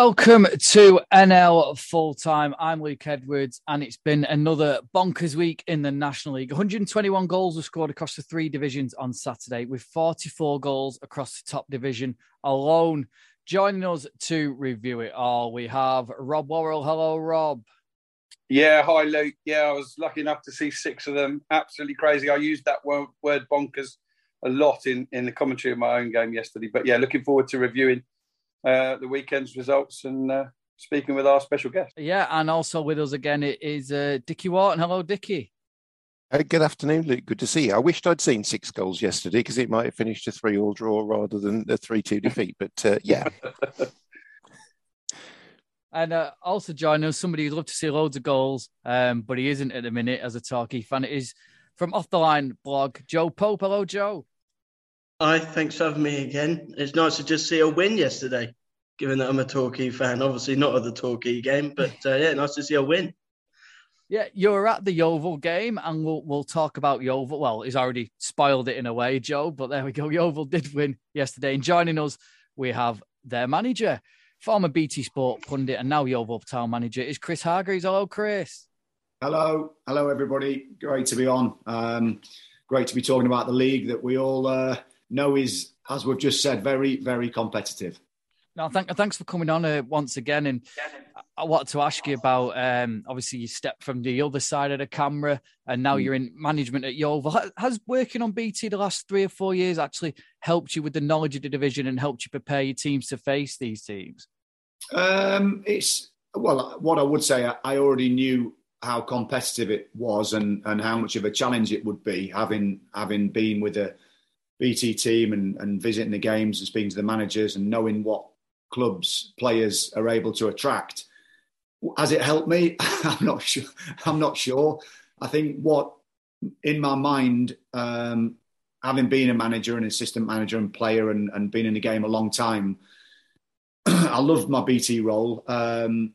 Welcome to NL Full Time. I'm Luke Edwards, and it's been another bonkers week in the National League. 121 goals were scored across the three divisions on Saturday, with 44 goals across the top division alone. Joining us to review it all, we have Rob Worrell. Hello, Rob. Yeah, hi, Luke. Yeah, I was lucky enough to see six of them. Absolutely crazy. I used that word, bonkers a lot in, in the commentary of my own game yesterday. But yeah, looking forward to reviewing uh, the weekend's results and uh, speaking with our special guest. Yeah, and also with us again is uh, Dickie Wharton. Hello, Dickie. Uh, good afternoon, Luke. Good to see you. I wished I'd seen six goals yesterday because it might have finished a three-all draw rather than a three-two defeat. But uh, yeah. and uh, also joining us, somebody who'd love to see loads of goals, um, but he isn't at the minute as a Torquay fan. It is from Off the Line blog, Joe Pope. Hello, Joe. Hi, thanks for having me again. It's nice to just see a win yesterday, given that I'm a Torquay fan. Obviously, not of the Torquay game, but uh, yeah, nice to see a win. Yeah, you're at the Yeovil game, and we'll we'll talk about Yeovil. Well, he's already spoiled it in a way, Joe. But there we go. Yeovil did win yesterday, and joining us, we have their manager, former BT Sport pundit, and now Yeovil Town manager is Chris Hargreaves. Hello, Chris. Hello, hello, everybody. Great to be on. Um, great to be talking about the league that we all uh, know is, as we've just said, very, very competitive. No, thank, thanks for coming on uh, once again. And I wanted to ask you about um, obviously you stepped from the other side of the camera and now mm. you're in management at Yeovil. Has working on BT the last three or four years actually helped you with the knowledge of the division and helped you prepare your teams to face these teams? Um, it's well, what I would say, I, I already knew how competitive it was and, and how much of a challenge it would be having having been with a BT team and, and visiting the games and speaking to the managers and knowing what clubs players are able to attract. Has it helped me? I'm not sure. I'm not sure. I think what in my mind, um, having been a manager and assistant manager and player and, and been in the game a long time, I loved my BT role. Um,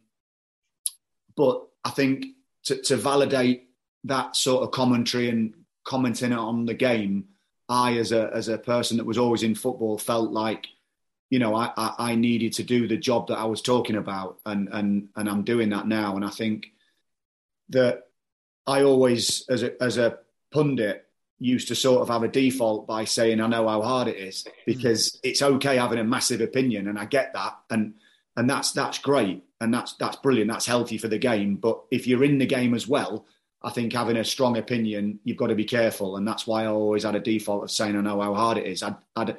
but I think to, to validate that sort of commentary and commenting on the game, I, as a as a person that was always in football, felt like, you know, I, I, I needed to do the job that I was talking about, and and and I'm doing that now. And I think that I always, as a as a pundit, used to sort of have a default by saying I know how hard it is because mm. it's okay having a massive opinion, and I get that, and and that's that's great, and that's that's brilliant, that's healthy for the game. But if you're in the game as well, I think having a strong opinion, you've got to be careful, and that's why I always had a default of saying I know how hard it is. I'd, I'd,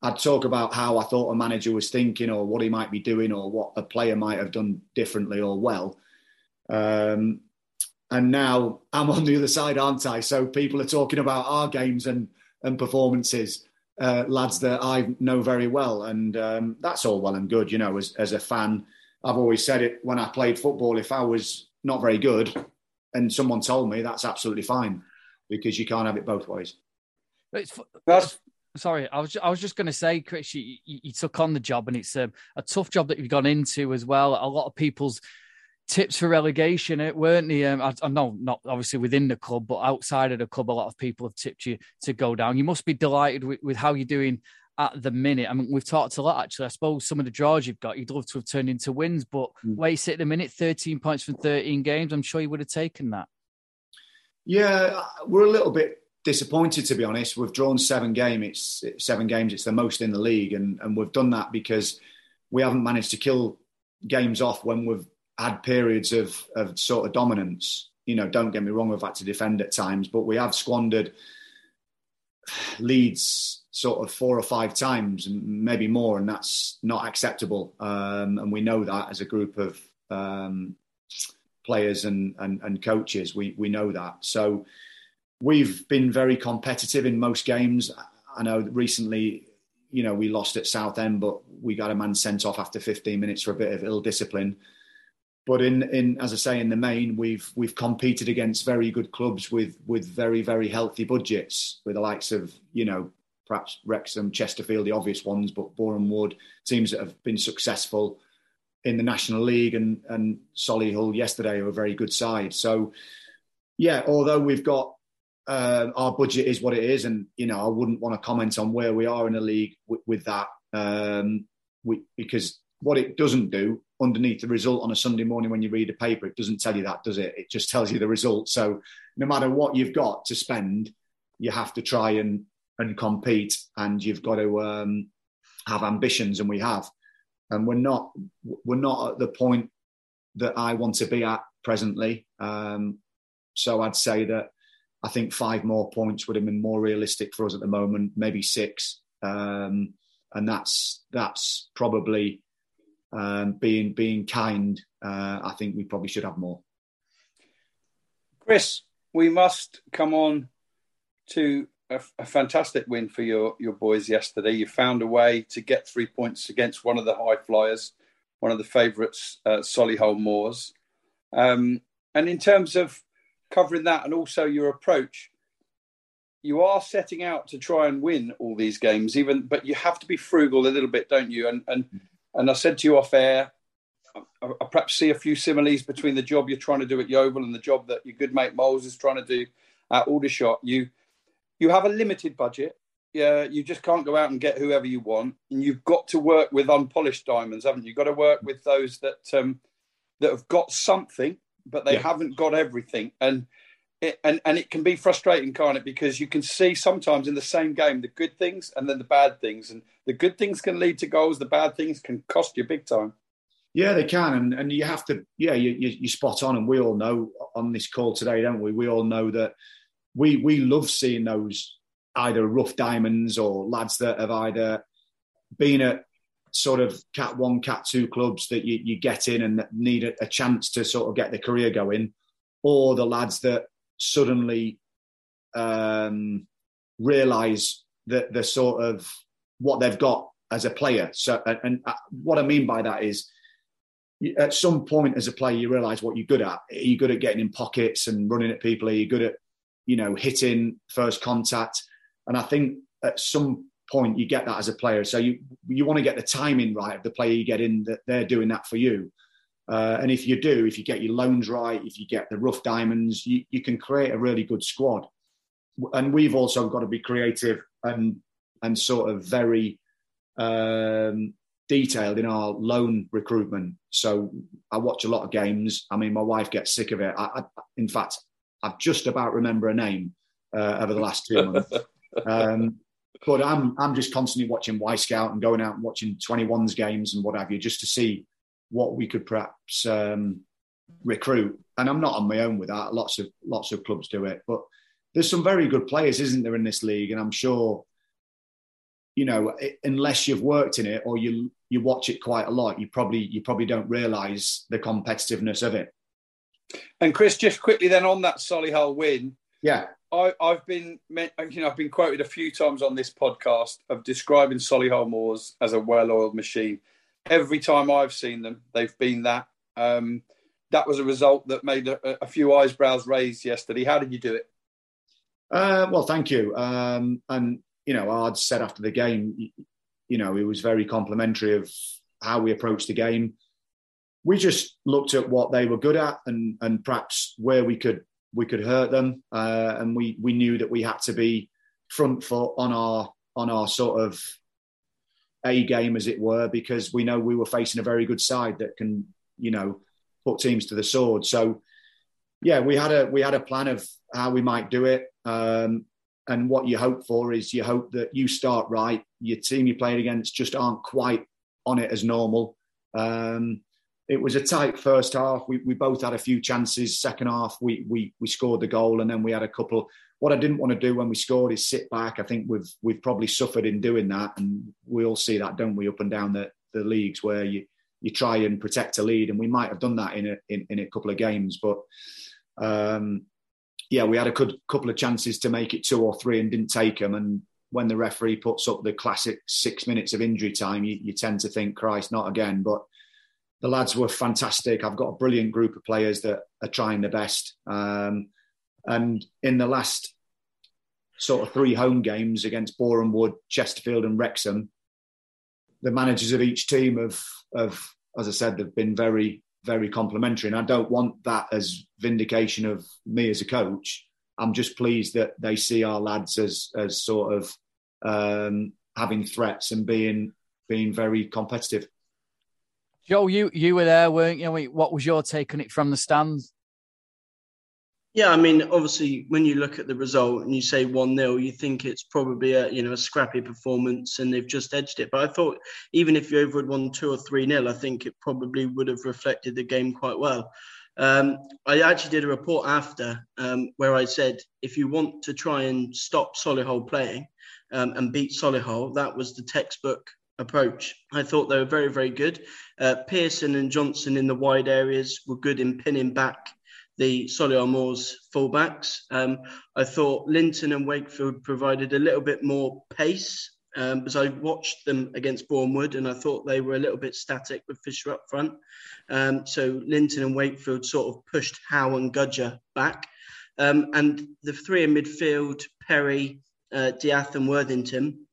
I'd talk about how I thought a manager was thinking, or what he might be doing, or what a player might have done differently or well. Um, and now I'm on the other side, aren't I? So people are talking about our games and and performances, uh, lads that I know very well, and um, that's all well and good. You know, as as a fan, I've always said it when I played football. If I was not very good, and someone told me that's absolutely fine because you can't have it both ways. That's, sorry, I was I was just going to say, Chris, you, you, you, took on the job, and it's a, a, tough job that you've gone into as well. A lot of people's tips for relegation, it weren't the. Um, I, I know not obviously within the club, but outside of the club, a lot of people have tipped you to go down. You must be delighted with, with how you're doing at the minute. I mean, we've talked a lot actually. I suppose some of the draws you've got, you'd love to have turned into wins, but mm. where you sit at the minute, 13 points from 13 games, I'm sure you would have taken that. Yeah, we're a little bit disappointed to be honest. We've drawn seven game. It's seven games. It's the most in the league, and and we've done that because we haven't managed to kill games off when we've had periods of of sort of dominance. You know, don't get me wrong, we've had to defend at times, but we have squandered leads sort of four or five times, and maybe more, and that's not acceptable. Um, and we know that as a group of um, players and, and, and coaches, we we know that. So we've been very competitive in most games. I know recently, you know, we lost at Southend, but we got a man sent off after 15 minutes for a bit of ill discipline. But in, in as I say, in the main, we've we've competed against very good clubs with with very very healthy budgets, with the likes of you know perhaps Wrexham, Chesterfield, the obvious ones, but Boreham Wood, teams that have been successful in the National League, and and Solihull yesterday are a very good side. So yeah, although we've got uh, our budget is what it is, and you know I wouldn't want to comment on where we are in the league with, with that, um, we, because what it doesn't do underneath the result on a Sunday morning when you read a paper, it doesn't tell you that, does it? It just tells you the result. So no matter what you've got to spend, you have to try and and compete, and you've got to um, have ambitions, and we have. And we're not we're not at the point that I want to be at presently. Um, so I'd say that I think five more points would have been more realistic for us at the moment, maybe six, um, and that's that's probably um, being being kind. Uh, I think we probably should have more. Chris, we must come on to a, a, fantastic win for your your boys yesterday. You found a way to get three points against one of the high flyers, one of the favourites, uh, Solihull Moors. Um, and in terms of covering that and also your approach, you are setting out to try and win all these games, even but you have to be frugal a little bit, don't you? And and and I said to you off air, I, I perhaps see a few similes between the job you're trying to do at Yeovil and the job that your good mate Moles is trying to do at Aldershot. You you have a limited budget. Yeah, you just can't go out and get whoever you want, and you've got to work with unpolished diamonds, haven't you? You've got to work with those that um, that have got something, but they yeah. haven't got everything, and it, and and it can be frustrating, can't it? Because you can see sometimes in the same game the good things and then the bad things, and the good things can lead to goals, the bad things can cost you big time. Yeah, they can, and and you have to. Yeah, you, you, you spot on, and we all know on this call today, don't we? We all know that we we love seeing those either rough diamonds or lads that have either been at sort of cat one, cat two clubs that you, you get in and need a, a, chance to sort of get their career going, or the lads that suddenly um, realise that the sort of what they've got as a player. So, and, and uh, what I mean by that is, at some point as a player, you realise what you're good at. Are you good at getting in pockets and running at people? Are you good at you know, hitting first contact. And I think at some point you get that as a player. So you you want to get the timing right of the player you get in that they're doing that for you. Uh, and if you do, if you get your loans right, if you get the rough diamonds, you, you can create a really good squad. And we've also got to be creative and and sort of very um, detailed in our loan recruitment. So I watch a lot of games. I mean, my wife gets sick of it. I, I, in fact, I just about remember a name uh, over the last two months. Um, but I'm I'm just constantly watching Wyscout and going out and watching 21s games and what have you, just to see what we could perhaps um, recruit. And I'm not on my own with that. Lots of lots of clubs do it, but there's some very good players, isn't there, in this league? And I'm sure, you know, unless you've worked in it or you you watch it quite a lot, you probably you probably don't realise the competitiveness of it. And Chris, just quickly then on that Solihull win, yeah, I, have been you know I've been quoted a few times on this podcast of describing Solihull Moors as a well-oiled machine. Every time I've seen them, they've been that. Um, that was a result that made a, a, few eyebrows raised yesterday. How did you do it? Uh, well, thank you. Um, and you know, Ard said after the game, you, you know, he was very complimentary of how we approached the game we just looked at what they were good at and and perhaps where we could we could hurt them, uh, and we we knew that we had to be front foot on our on our sort of a game, as it were, because we know we were facing a very good side that can you know put teams to the sword. So yeah, we had a we had a plan of how we might do it. Um, and what you hope for is you hope that you start right. Your team you played against just aren't quite on it as normal. Um, it was a tight first half. We, we both had a few chances. Second half, we, we we scored the goal, and then we had a couple. What I didn't want to do when we scored is sit back. I think we've we've probably suffered in doing that, and we all see that, don't we, up and down the, the leagues where you you try and protect a lead, and we might have done that in a in, in a couple of games, but um, yeah, we had a good couple of chances to make it two or three and didn't take them. And when the referee puts up the classic six minutes of injury time, you, you tend to think, Christ, not again. But the lads were fantastic. I've got a brilliant group of players that are trying their best. Um, and in the last sort of three home games against Boreham Wood, Chesterfield, and Wrexham, the managers of each team have, have, as I said, they've been very, very complimentary. And I don't want that as vindication of me as a coach. I'm just pleased that they see our lads as, as sort of um, having threats and being, being very competitive. Joe, you you were there, weren't you? What was your take on it from the stands? Yeah, I mean, obviously, when you look at the result and you say one 0 you think it's probably a you know a scrappy performance, and they've just edged it. But I thought even if you over had won two or three 0 I think it probably would have reflected the game quite well. Um, I actually did a report after um, where I said if you want to try and stop Solihull playing um, and beat Solihull, that was the textbook approach. I thought they were very, very good. Uh, Pearson and Johnson in the wide areas were good in pinning back the Solihull Moors fullbacks. Um, I thought Linton and Wakefield provided a little bit more pace um, I watched them against Bournemouth and I thought they were a little bit static with Fisher up front. Um, so Linton and Wakefield sort of pushed Howe and Gudger back. Um, and the three in midfield, Perry, uh, Diath and Worthington,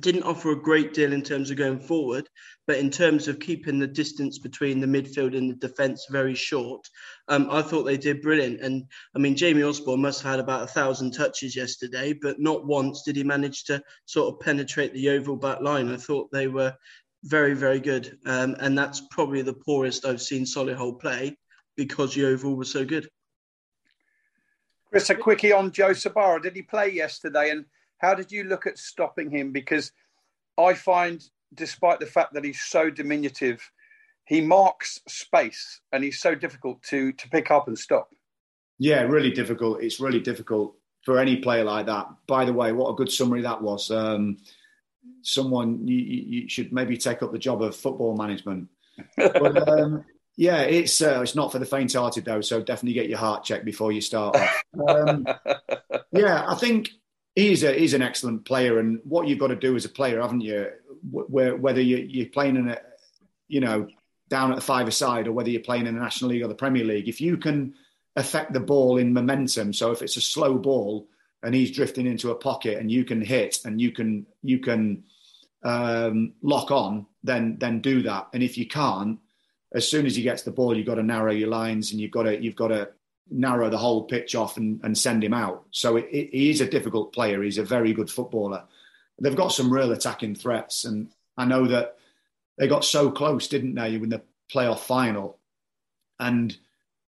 didn't offer a great deal in terms of going forward, but in terms of keeping the distance between the midfield and the defence very short, um, I thought they did brilliant. And I mean, Jamie Osborne must have had about a thousand touches yesterday, but not once did he manage to sort of penetrate the Yeovil back line. I thought they were very, very good. Um, and that's probably the poorest I've seen Solihull play because Yeovil was so good. Chris, a quickie on Joe Sbarra. Did he play yesterday? And how did you look at stopping him? Because I find, despite the fact that he's so diminutive, he marks space and he's so difficult to to pick up and stop. Yeah, really difficult. It's really difficult for any player like that. By the way, what a good summary that was. Um, someone you, you, should maybe take up the job of football management. But, um, yeah, it's uh, it's not for the faint-hearted though. So definitely get your heart checked before you start. Um, yeah, I think he's a he's an excellent player, and what you've got to do as a player, haven't you? Where, whether you, are playing in a, you know, down at the five side, or whether you're playing in the National League or the Premier League, if you can affect the ball in momentum, so if it's a slow ball and he's drifting into a pocket, and you can hit and you can you can um, lock on, then then do that. And if you can't, as soon as he gets the ball, you've got to narrow your lines and you've got to you've got to narrow the whole pitch off and, and send him out. So it, it, he is a difficult player. He's a very good footballer. They've got some real attacking threats, and I know that they got so close, didn't they, in the playoff final? And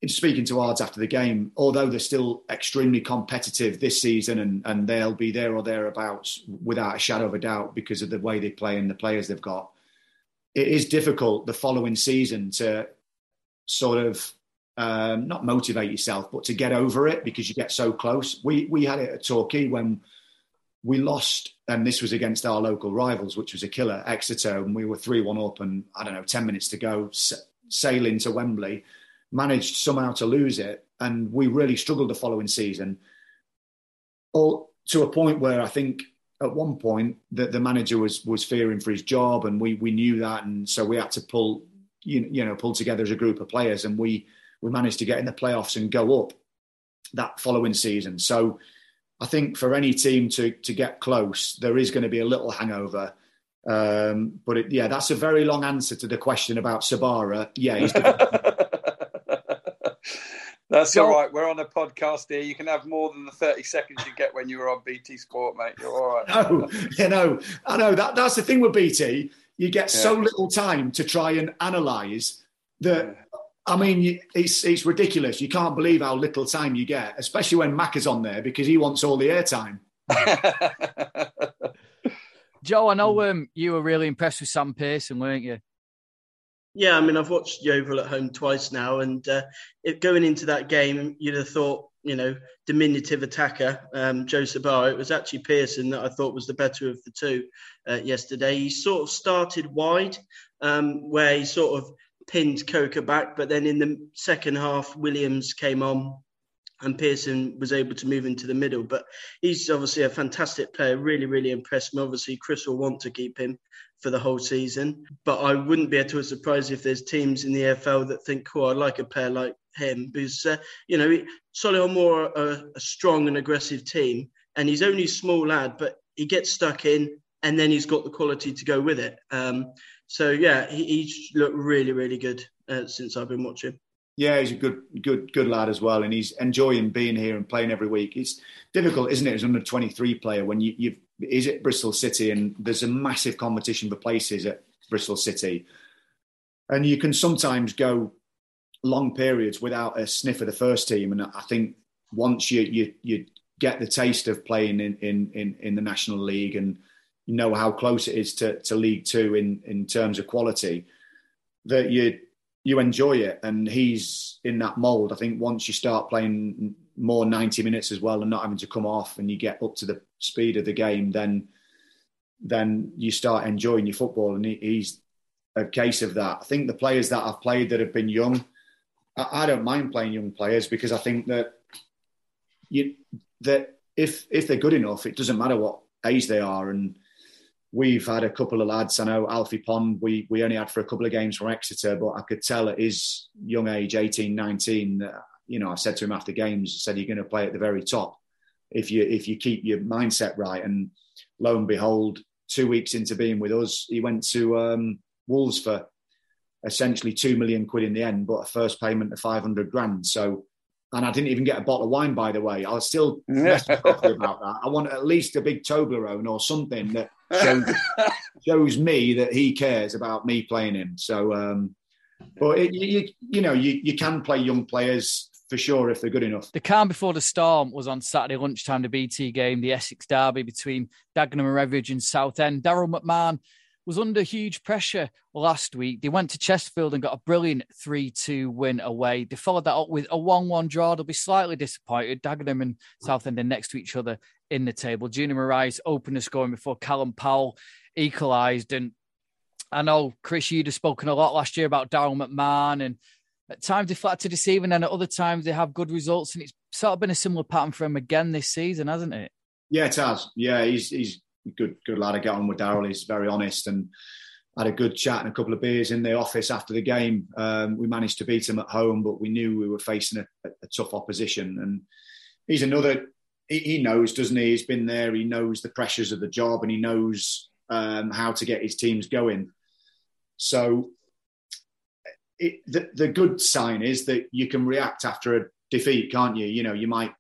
in speaking to Ards after the game, although they're still extremely competitive this season and, and they'll be there or thereabouts without a shadow of a doubt because of the way they play and the players they've got, it is difficult the following season to sort of um, not motivate yourself, but to get over it because you get so close. We we had it at Torquay when we lost, and this was against our local rivals, which was a killer, Exeter, and we were three one up, and I don't know, ten minutes to go, sailing to Wembley, managed somehow to lose it, and we really struggled the following season. All to a point where I think at one point that the manager was was fearing for his job, and we we knew that, and so we had to pull you, you know pull together as a group of players, and we we managed to get in the playoffs and go up that following season. So I think for any team to to get close, there is going to be a little hangover. Um, but it, yeah, that's a very long answer to the question about Sbarra. Yeah, he's. That's all right. We're on a podcast here. You can have more than the 30 seconds you get when you were on BT Sport, mate. You're all right. No, you know, I know that that's the thing with BT. You get yeah. so little time to try and analyse that I mean, it's it's ridiculous. You can't believe how little time you get, especially when Mac is on there because he wants all the airtime. Joe, I know um, you were really impressed with Sam Pearson, weren't you? Yeah, I mean, I've watched Yeovil at home twice now, and uh, it, going into that game, you'd have thought, you know, diminutive attacker, um, Joe Sbarra. It was actually Pearson that I thought was the better of the two uh, yesterday. He sort of started wide, um, where he sort of pinned Coker back, but then in the second half, Williams came on and Pearson was able to move into the middle. But he's obviously a fantastic player, really, really impressed me. Obviously, Chris will want to keep him for the whole season. But I wouldn't be at all surprised if there's teams in the EFL that think, oh, I'd like a player like him. Because, uh, you know, Solihull Moor a, a strong and aggressive team. And he's only a small lad, but he gets stuck in and then he's got the quality to go with it. Um, so yeah, he, he's looked really, really good uh, since I've been watching. Yeah, he's a good, good, good lad as well, and he's enjoying being here and playing every week. It's difficult, isn't it, as under twenty three player when you you've is at Bristol City and there's a massive competition for places at Bristol City. and you can sometimes go long periods without a sniff of the first team. And I think once you you you get the taste of playing in in in, in the National League and you know how close it is to, to League Two in in terms of quality, that you you enjoy it. And he's in that mould. I think once you start playing more 90 minutes as well and not having to come off and you get up to the speed of the game, then then you start enjoying your football. And he, he's a case of that. I think the players that I've played that have been young, I, I don't mind playing young players because I think that you that if if they're good enough, it doesn't matter what age they are. And we've had a couple of lads. I know Alfie Pond, we we only had for a couple of games from Exeter, but I could tell at his young age, 18, 19, that, you know, I said to him after games, I said, you're going to play at the very top if you if you keep your mindset right. And lo and behold, two weeks into being with us, he went to um, Wolves for essentially two million quid in the end, but a first payment of 500 grand. So, and I didn't even get a bottle of wine, by the way. I was still messing about that. I want at least a big Toblerone or something that shows, shows me that he cares about me playing him. So, um, but it, you, you know, you, you can play young players for sure if they're good enough. The calm before the storm was on Saturday lunchtime, the BT game, the Essex derby between Dagenham and Redbridge and Southend. Daryl McMahon was under huge pressure last week. They went to Chesterfield and got a brilliant 3 2 win away. They followed that up with a 1 1 draw. They'll be slightly disappointed. Dagenham and Southend are next to each other in the table. Junior Morias opened the scoring before Callum Powell equalised. And I know, Chris, you'd have spoken a lot last year about Daryl McMahon and at times they flat to deceive, and then at other times they have good results. And it's sort of been a similar pattern for him again this season, hasn't it? Yeah, it has. Yeah, he's he's good good lad. I get on with Daryl. He's very honest and had a good chat and a couple of beers in the office after the game. Um, we managed to beat him at home, but we knew we were facing a, a tough opposition. And he's another. He, he, knows, doesn't he? He's been there. He knows the pressures of the job, and he knows um, how to get his teams going. So it, the, the good sign is that you can react after a defeat, can't you? You know, you might,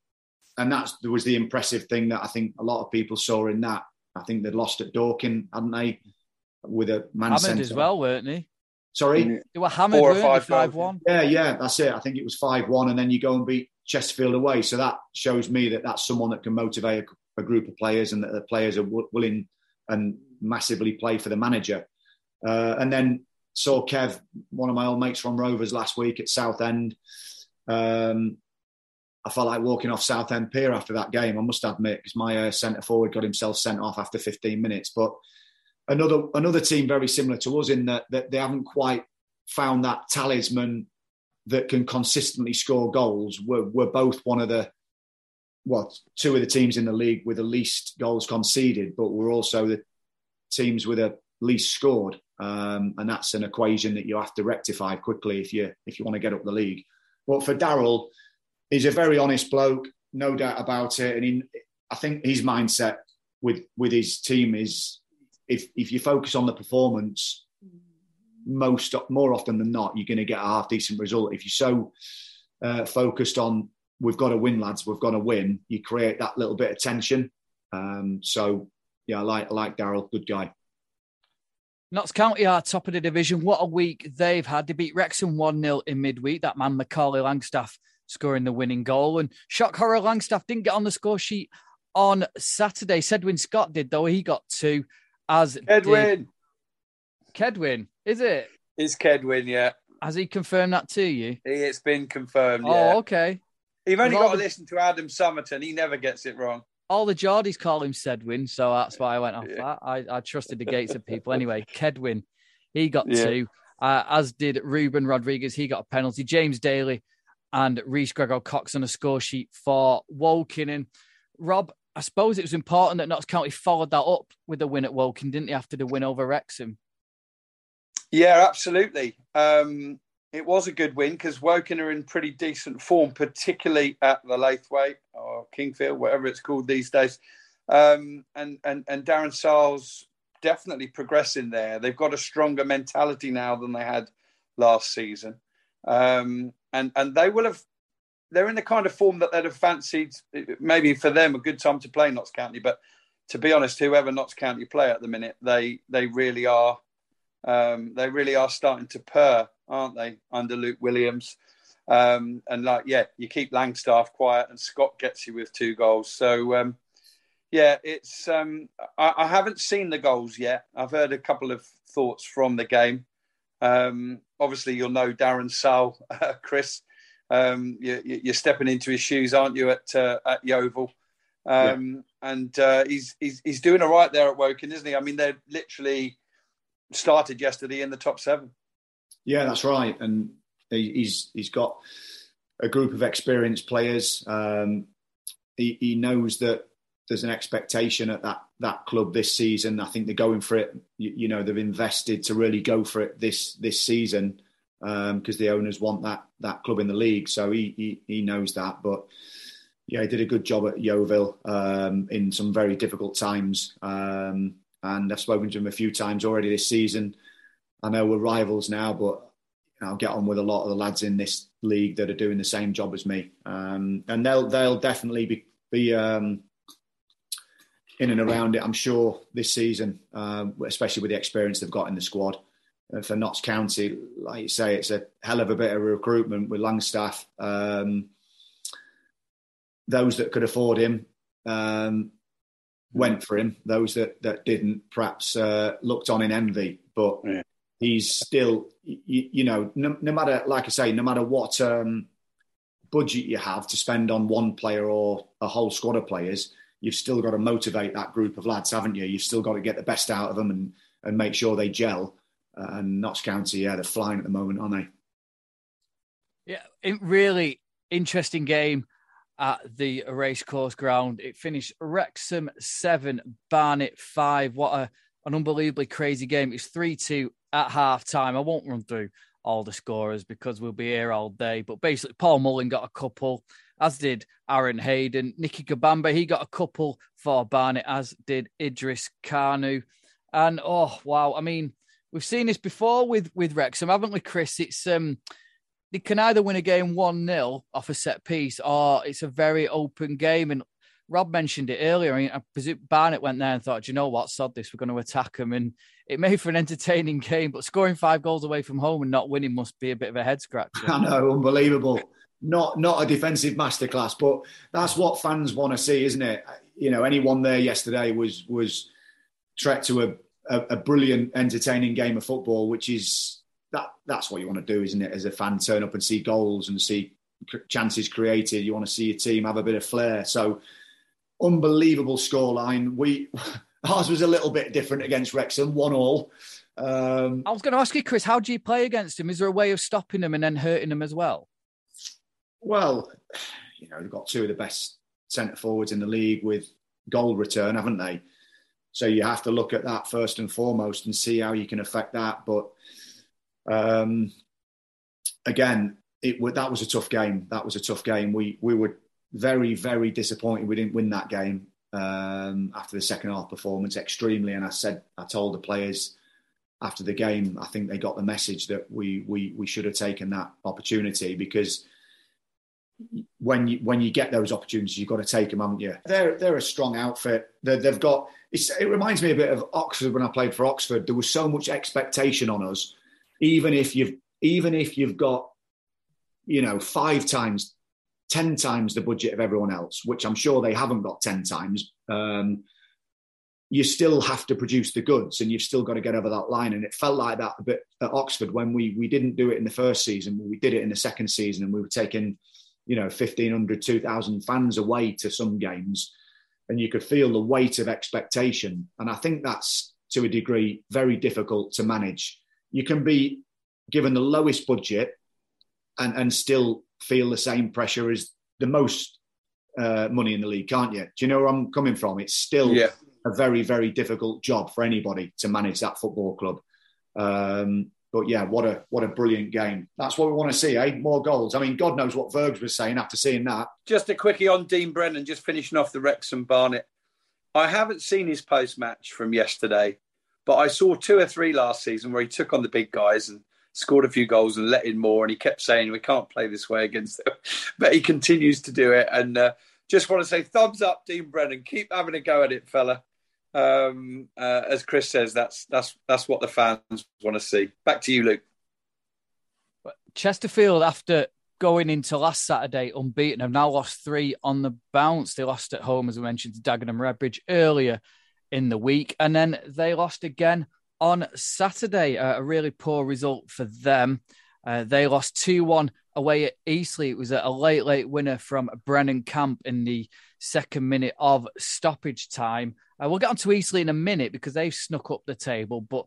and that was the impressive thing that I think a lot of people saw in that. I think they'd lost at Dorking, hadn't they? With a man hammered centre. as well, weren't they? Sorry, they were hammered. Four or five, five one. Yeah, yeah, that's it. I think it was five one, and then you go and beat Chesterfield away. So that shows me that that's someone that can motivate a, a group of players, and that the players are w- willing and massively play for the manager. Uh, and then saw Kev, one of my old mates from Rovers last week at Southend. Um, I felt like walking off Southend Pier after that game. I must admit, because my uh, centre forward got himself sent off after 15 minutes. But another another team very similar to us in that, that they haven't quite found that talisman that can consistently score goals. We're, we're both one of the well, two of the teams in the league with the least goals conceded, but we're also the teams with the least scored. Um, and that's an equation that you have to rectify quickly if you if you want to get up the league. But for Daryl, he's a very honest bloke, no doubt about it. And he, I think his mindset with with his team is if if you focus on the performance, most more often than not, you're going to get a half decent result. If you're so uh, focused on we've got to win, lads, we've got to win, you create that little bit of tension. Um, so yeah, I like I like Daryl, good guy. Notts County are top of the division. What a week they've had. They beat Wrexham 1 0 in midweek. That man, Macaulay Langstaff, scoring the winning goal. And shock horror, Langstaff didn't get on the score sheet on Saturday. Sedwin Scott did, though. He got two, as Kedwin. Did... Kedwin, is it? It's Kedwin, yeah. Has he confirmed that to you? It's been confirmed. Oh, yeah. okay. You've only got to the... listen to Adam Summerton. He never gets it wrong all the Geordies call him Sedwin, so that's why I went off yeah. that. I, I, trusted the gates of people. Anyway, Kedwin, he got yeah. two, uh, as did Ruben Rodrigues. He got a penalty. James Daly and Reece Grego-Cox on a score sheet for Woking. And Rob, I suppose it was important that Notts County followed that up with a win at Woking, didn't they, after the win over Wrexham? Yeah, absolutely. Um, it was a good win because Woking are in pretty decent form, particularly at the Laithwaite or Kingfield, whatever it's called these days. Um, and, and, and Darren Sarll's definitely progressing there. They've got a stronger mentality now than they had last season. Um, and, and they will have, they're in the kind of form that they'd have fancied, maybe for them, a good time to play Notts County. But to be honest, whoever Notts County play at the minute, they, they really are Um, they really are starting to purr, aren't they, under Luke Williams? Um, and like, yeah, you keep Langstaff quiet, and Scott gets you with two goals. So, um, yeah, it's. Um, I, I, haven't seen the goals yet. I've heard a couple of thoughts from the game. Obviously, you'll know Darren uh, Chris. Um, you, are stepping into his shoes, aren't you, at uh, at Yeovil? Um, yeah. And uh, he's, he's he's doing all right there at Woking, isn't he? I mean, they literally started yesterday in the top seven. Yeah, that's right. And he's he's got a group of experienced players. Um, he, he knows that there's an expectation at that that club this season. I think they're going for it. You, you know, they've invested to really go for it this this season because um, the owners want that that club in the league. So he he, he knows that. But yeah, he did a good job at Yeovil um, in some very difficult times. Um, and I've spoken to him a few times already this season. I know we're rivals now, but I'll get on with a lot of the lads in this league that are doing the same job as me, um, and they'll they'll definitely be be um, in and around it. I'm sure this season, uh, especially with the experience they've got in the squad. Uh, for Notts County, like you say, it's a hell of a bit of recruitment with Langstaff. Um, those that could afford him um, went for him. Those that, that didn't perhaps uh, looked on in envy. But yeah. he's still, you, you know, no, no, matter, like I say, no matter what um, budget you have to spend on one player or a whole squad of players, you've still got to motivate that group of lads, haven't you? You've still got to get the best out of them and, and make sure they gel. Uh, and Notts County, yeah, they're flying at the moment, aren't they? Yeah, it really interesting game at the racecourse ground. It finished Wrexham seven, Barnet five. What a an unbelievably crazy game. It's three two at half time. I won't run through all the scorers because we'll be here all day. But basically, Paul Mullin got a couple, as did Aaron Hayden. Nicke Kabamba, he got a couple for Barnet, as did Idris Kanu. And oh wow, I mean, we've seen this before with with Wrexham, haven't we, Chris? It's um they can either win a game 1 0 off a set piece or it's a very open game. And Rob mentioned it earlier. I, mean, I presume Barnet went there and thought, you know what, sod this, we're going to attack them. And it made for an entertaining game, but scoring five goals away from home and not winning must be a bit of a head scratcher. I know, unbelievable. Not not a defensive masterclass, but that's what fans want to see, isn't it? You know, anyone there yesterday was was trekked to a, a, a brilliant, entertaining game of football, which is that that's what you want to do, isn't it? As a fan, turn up and see goals and see chances created. You want to see your team have a bit of flair. So, unbelievable scoreline. We ours was a little bit different against Wrexham, one all. Um, I was going to ask you, Chris, how do you play against him? Is there a way of stopping him and then hurting him as well? Well, you know, they've got two of the best centre forwards in the league with goal return, haven't they? So you have to look at that first and foremost and see how you can affect that. But um, again, it that was a tough game. That was a tough game. We we were very very disappointed we didn't win that game um, after the second half performance extremely. And I said I told the players after the game I think they got the message that we we we should have taken that opportunity because when you when you get those opportunities, you've got to take them, haven't you? They're they're a strong outfit. they have got. it reminds me a bit of Oxford when I played for Oxford. There was so much expectation on us even if you've even if you've got you know five times 10 times the budget of everyone else which i'm sure they haven't got 10 times um, you still have to produce the goods and you've still got to get over that line and it felt like that a bit at oxford when we we didn't do it in the first season we did it in the second season and we were taking you know 1500 2000 fans away to some games and you could feel the weight of expectation and i think that's to a degree very difficult to manage you can be given the lowest budget and, and still feel the same pressure as the most uh, money in the league, can't you? Do you know where I'm coming from? It's still yeah. a very, very difficult job for anybody to manage that football club. Um, but yeah, what a what a brilliant game. That's what we want to see, eh? More goals. I mean, God knows what Vergs was saying after seeing that. Just a quickie on Dean Brennan, just finishing off the Wrexham Barnet. I haven't seen his post match from yesterday, but I saw two or three last season where he took on the big guys and scored a few goals and let in more. And he kept saying, "We can't play this way against them," but he continues to do it. And uh, just want to say, thumbs up, Dean Brennan. Keep having a go at it, fella. Um, uh, as Chris says, that's that's that's what the fans want to see. Back to you, Luke. Chesterfield, after going into last Saturday unbeaten, have now lost three on the bounce. They lost at home, as we mentioned, to Dagenham Redbridge earlier in the week, and then they lost again on Saturday. Uh, a really poor result for them. Uh, they lost 2 1 away at Eastleigh. It was a late, late winner from Brennan Camp in the second minute of stoppage time. Uh, we'll get on to Eastleigh in a minute because they've snuck up the table. But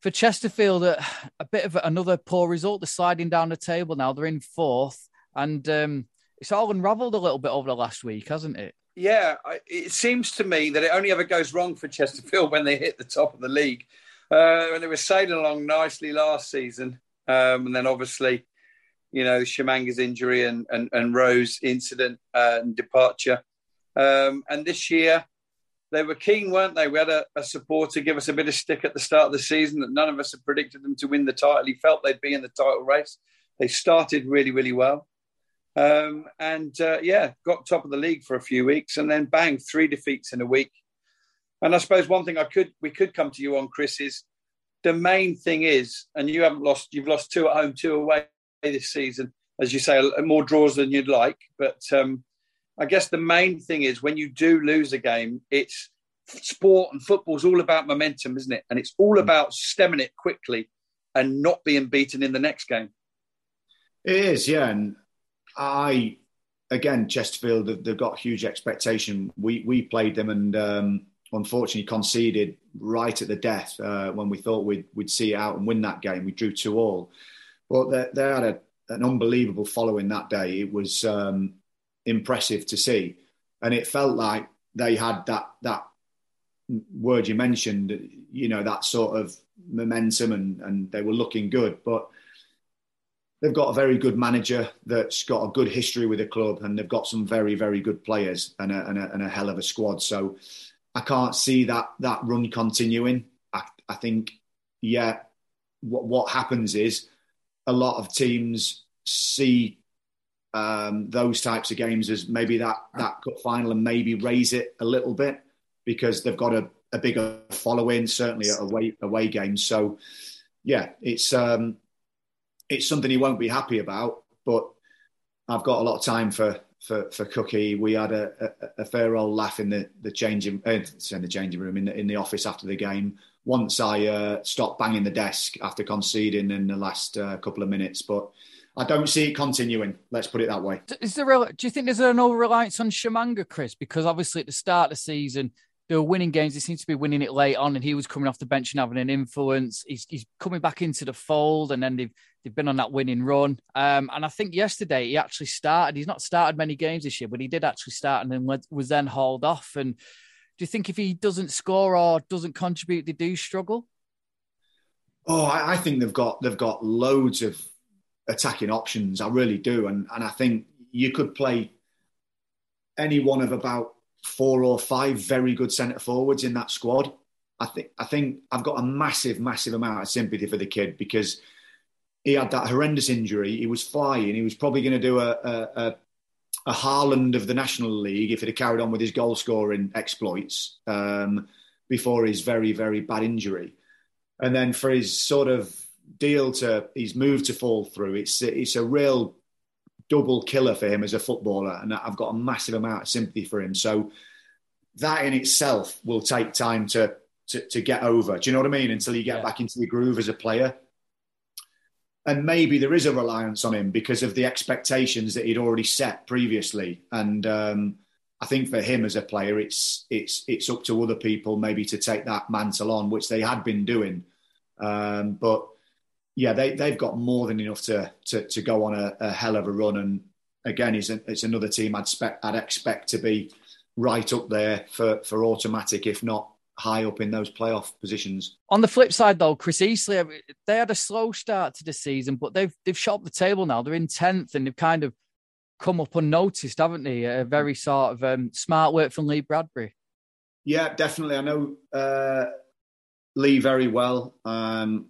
for Chesterfield, uh, a bit of another poor result. They're sliding down the table now. They're in fourth. And um, it's all unravelled a little bit over the last week, hasn't it? Yeah, it seems to me that it only ever goes wrong for Chesterfield when they hit the top of the league. Uh, when they were sailing along nicely last season, um, and then obviously, you know, Tshimanga's injury and, and, and Rowe's incident and departure. Um, and this year, they were keen, weren't they? We had a, a, supporter give us a bit of stick at the start of the season that none of us had predicted them to win the title. He felt they'd be in the title race. They started really, really well. Um, and uh, yeah, got top of the league for a few weeks and then bang, three defeats in a week. And I suppose one thing I could we could come to you on, Chris, is the main thing is, and you haven't lost, you've lost two at home, two away this season, as you say, more draws than you'd like. But um, I guess the main thing is when you do lose a game, it's sport and football's all about momentum, isn't it? And it's all mm. about stemming it quickly and not being beaten in the next game. It is, yeah. And I, again, Chesterfield, they've got huge expectation. We we played them and um, unfortunately conceded right at the death uh, when we thought we'd we'd see it out and win that game. We drew two all, but they, they had a, an unbelievable following that day. It was um, impressive to see, and it felt like they had that that word you mentioned, you know, that sort of momentum, and and they were looking good, but. They've got a very good manager that's got a good history with the club, and they've got some very, very good players and a, and a, and a hell of a squad. So, I can't see that that run continuing. I, I think, yeah, what what happens is a lot of teams see um, those types of games as maybe that that cup final and maybe raise it a little bit because they've got a, a bigger following, certainly at away away games. So yeah, it's um, it's something he won't be happy about, but I've got a lot of time for for, for Cookie. We had a, a, a fair old laugh in the the changing uh, in the changing room in the, in the office after the game. Once I uh, stopped banging the desk after conceding in the last uh, couple of minutes, but I don't see it continuing. Let's put it that way. Is there a, do you think there's an over reliance on Tshimanga, Chris? Because obviously at the start of the season, they were winning games. They seem to be winning it late on, and he was coming off the bench and having an influence. He's, he's coming back into the fold, and then they've they've been on that winning run. Um, and I think yesterday he actually started. He's not started many games this year, but he did actually start, and then was then hauled off. And do you think if he doesn't score or doesn't contribute, they do struggle? Oh, I, I think they've got they've got loads of attacking options. I really do, and and I think you could play any one of about four or five very good centre forwards in that squad. I think I think I've got a massive, massive amount of sympathy for the kid because he had that horrendous injury. He was flying. He was probably going to do a, a, a, a of the National League if he'd have carried on with his goal scoring exploits um, before his very, very bad injury. And then for his sort of deal to his move to fall through, it's it's a real double killer for him as a footballer, and I've got a massive amount of sympathy for him. So that in itself will take time to to, to get over. Do you know what I mean? Until you get yeah. back into the groove as a player. And maybe there is a reliance on him because of the expectations that he'd already set previously. And um, I think for him as a player, it's it's it's up to other people maybe to take that mantle on, which they had been doing. Um, but yeah, they they've got more than enough to to, to go on a, a, hell of a run. And again, it's, a, it's another team I'd expect I'd expect to be right up there for for automatic, if not high up in those playoff positions. On the flip side, though, Chris Eastleigh, they had a slow start to the season, but they've they've shot up the table now. They're in tenth, and they've kind of come up unnoticed, haven't they? A very sort of um, smart work from Lee Bradbury. Yeah, definitely. I know uh, Lee very well. Um,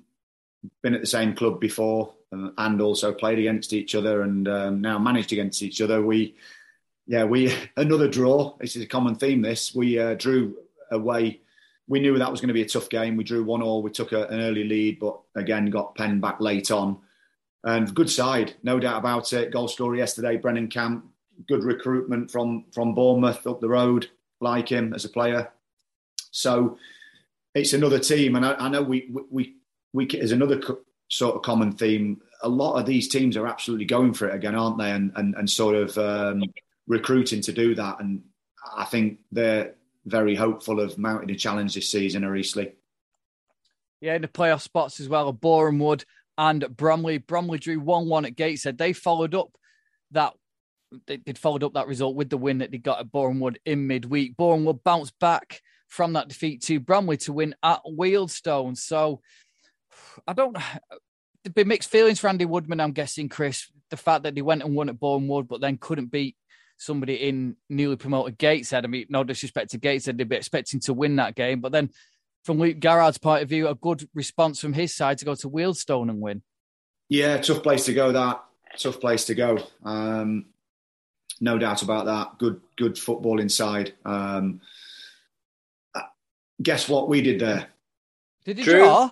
been at the same club before and also played against each other and um, now managed against each other. We, yeah, we another draw. This is a common theme. This we uh, drew away we knew that was going to be a tough game. We drew one all. We took a, an early lead, but again got penned back late on. And good side, no doubt about it. Goal scorer yesterday, Brennan Camp. Good recruitment from from Bournemouth up the road. Like him as a player. So it's another team, and I, I know we we we is another co- sort of common theme. A lot of these teams are absolutely going for it again, aren't they? And and, and sort of um, recruiting to do that. And I think they're very hopeful of mounting a challenge this season, are Eastleigh. Yeah, in the playoff spots as well, Boreham Wood and Bromley. Bromley drew 1 1 at Gateshead. They followed up that. They, would followed up that result with the win that they got at Wood in midweek. Wood bounced back from that defeat to Bromley to win at Wealdstone. So I don't. There'd be mixed feelings for Andy Woodman, I'm guessing, Chris. The fact that they went and won at Boreham Wood, but then couldn't beat somebody in newly promoted Gateshead. I mean, no disrespect to Gateshead, they'd be expecting to win that game. But then, from Luke Garrard's point of view, a good response from his side to go to Wealdstone and win. Yeah, tough place to go. That tough place to go. Um, no doubt about that. Good, good football inside. Um, guess what we did there? Did you draw?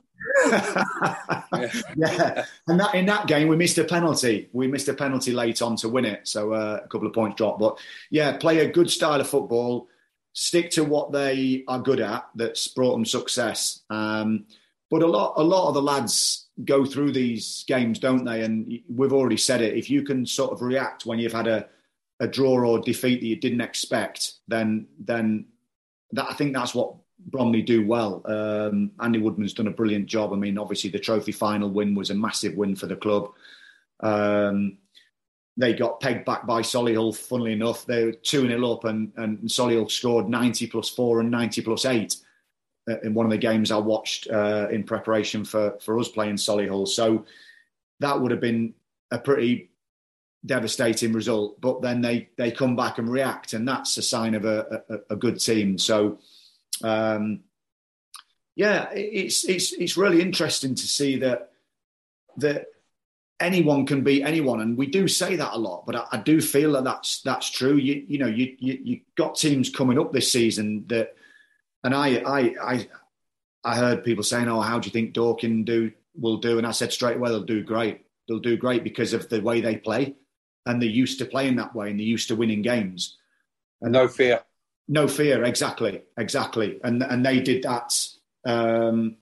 yeah, and that in that game we missed a penalty. We missed a penalty late on to win it, so uh, a couple of points dropped. But yeah, play a good style of football. Stick to what they are good at. That's brought them success. Um, but a lot, a lot of the lads go through these games, don't they? And we've already said it. If you can sort of react when you've had a, a draw or defeat that you didn't expect, then then that I think that's what Bromley do well. Um, Andy Woodman's done a brilliant job. I mean, obviously the trophy final win was a massive win for the club. Um, they got pegged back by Solihull. Funnily enough, they were two 0 up, and and Solihull scored ninety plus four and ninety plus eight uh, in one of the games I watched uh, in preparation for for us playing Solihull. So that would have been a pretty devastating result. But then they they come back and react, and that's a sign of a, a, a good team. So um, yeah, it's it's it's really interesting to see that that anyone can beat anyone, and we do say that a lot. But I, I do feel that that's that's true. You you know you you you got teams coming up this season that, and I I I I heard people saying, "Oh, how do you think Dorking do will do?" And I said straight away, "They'll do great. They'll do great because of the way they play, and they're used to playing that way, and they're used to winning games." And no fear. No fear, exactly, exactly, and and they did that. Um,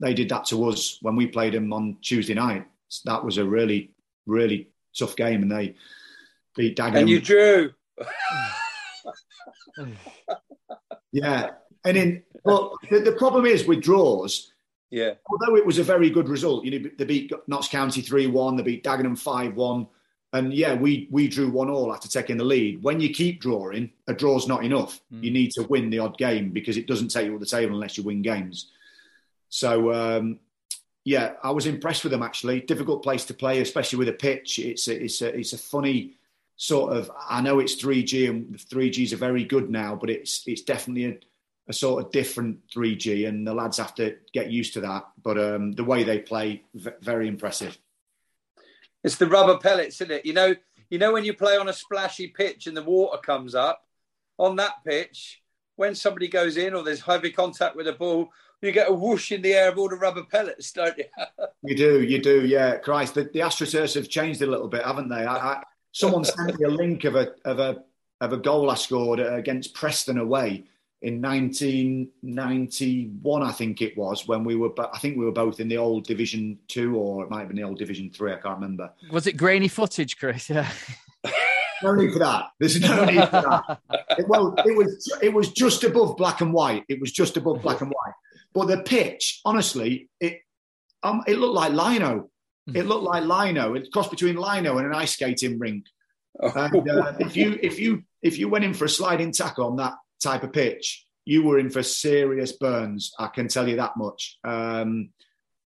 they did that to us when we played them on Tuesday night. That was a really, really tough game, and they beat Dagenham. And you drew. yeah, and in but the, the, problem is with draws. Yeah. Although it was a very good result, you know, they beat Notts County three one, they beat Dagenham five one. And yeah, we we drew one all after taking the lead. When you keep drawing, a draw's not enough. Mm. You need to win the odd game because it doesn't take you off the table unless you win games. So um, yeah, I was impressed with them actually. Difficult place to play, especially with a pitch. It's a, it's a it's a funny sort of. I know it's 3G and 3Gs are very good now, but it's it's definitely a, a sort of different 3G, and the lads have to get used to that. But um, the way they play, v- very impressive. It's the rubber pellets, isn't it? You know, you know when you play on a splashy pitch and the water comes up on that pitch, when somebody goes in or there's heavy contact with a ball, you get a whoosh in the air of all the rubber pellets, don't you? you do, you do, yeah. Christ, the, the AstroTurfs have changed a little bit, haven't they? I, I, someone sent me a link of a of a of a goal I scored against Preston away in 1991, I think it was, when we were, but I think we were both in the old Division Two, or it might have been the old Division Three. I can't remember. Was it grainy footage, Chris? Yeah. no need for that. There's no need for that. It, well, it was it was just above black and white. It was just above black and white. But the pitch, honestly, it um, it looked like lino. It looked like lino. It crossed between lino and an ice skating rink. And uh, if you if you if you went in for a sliding tackle on that type of pitch, you were in for serious burns. I can tell you that much. Um,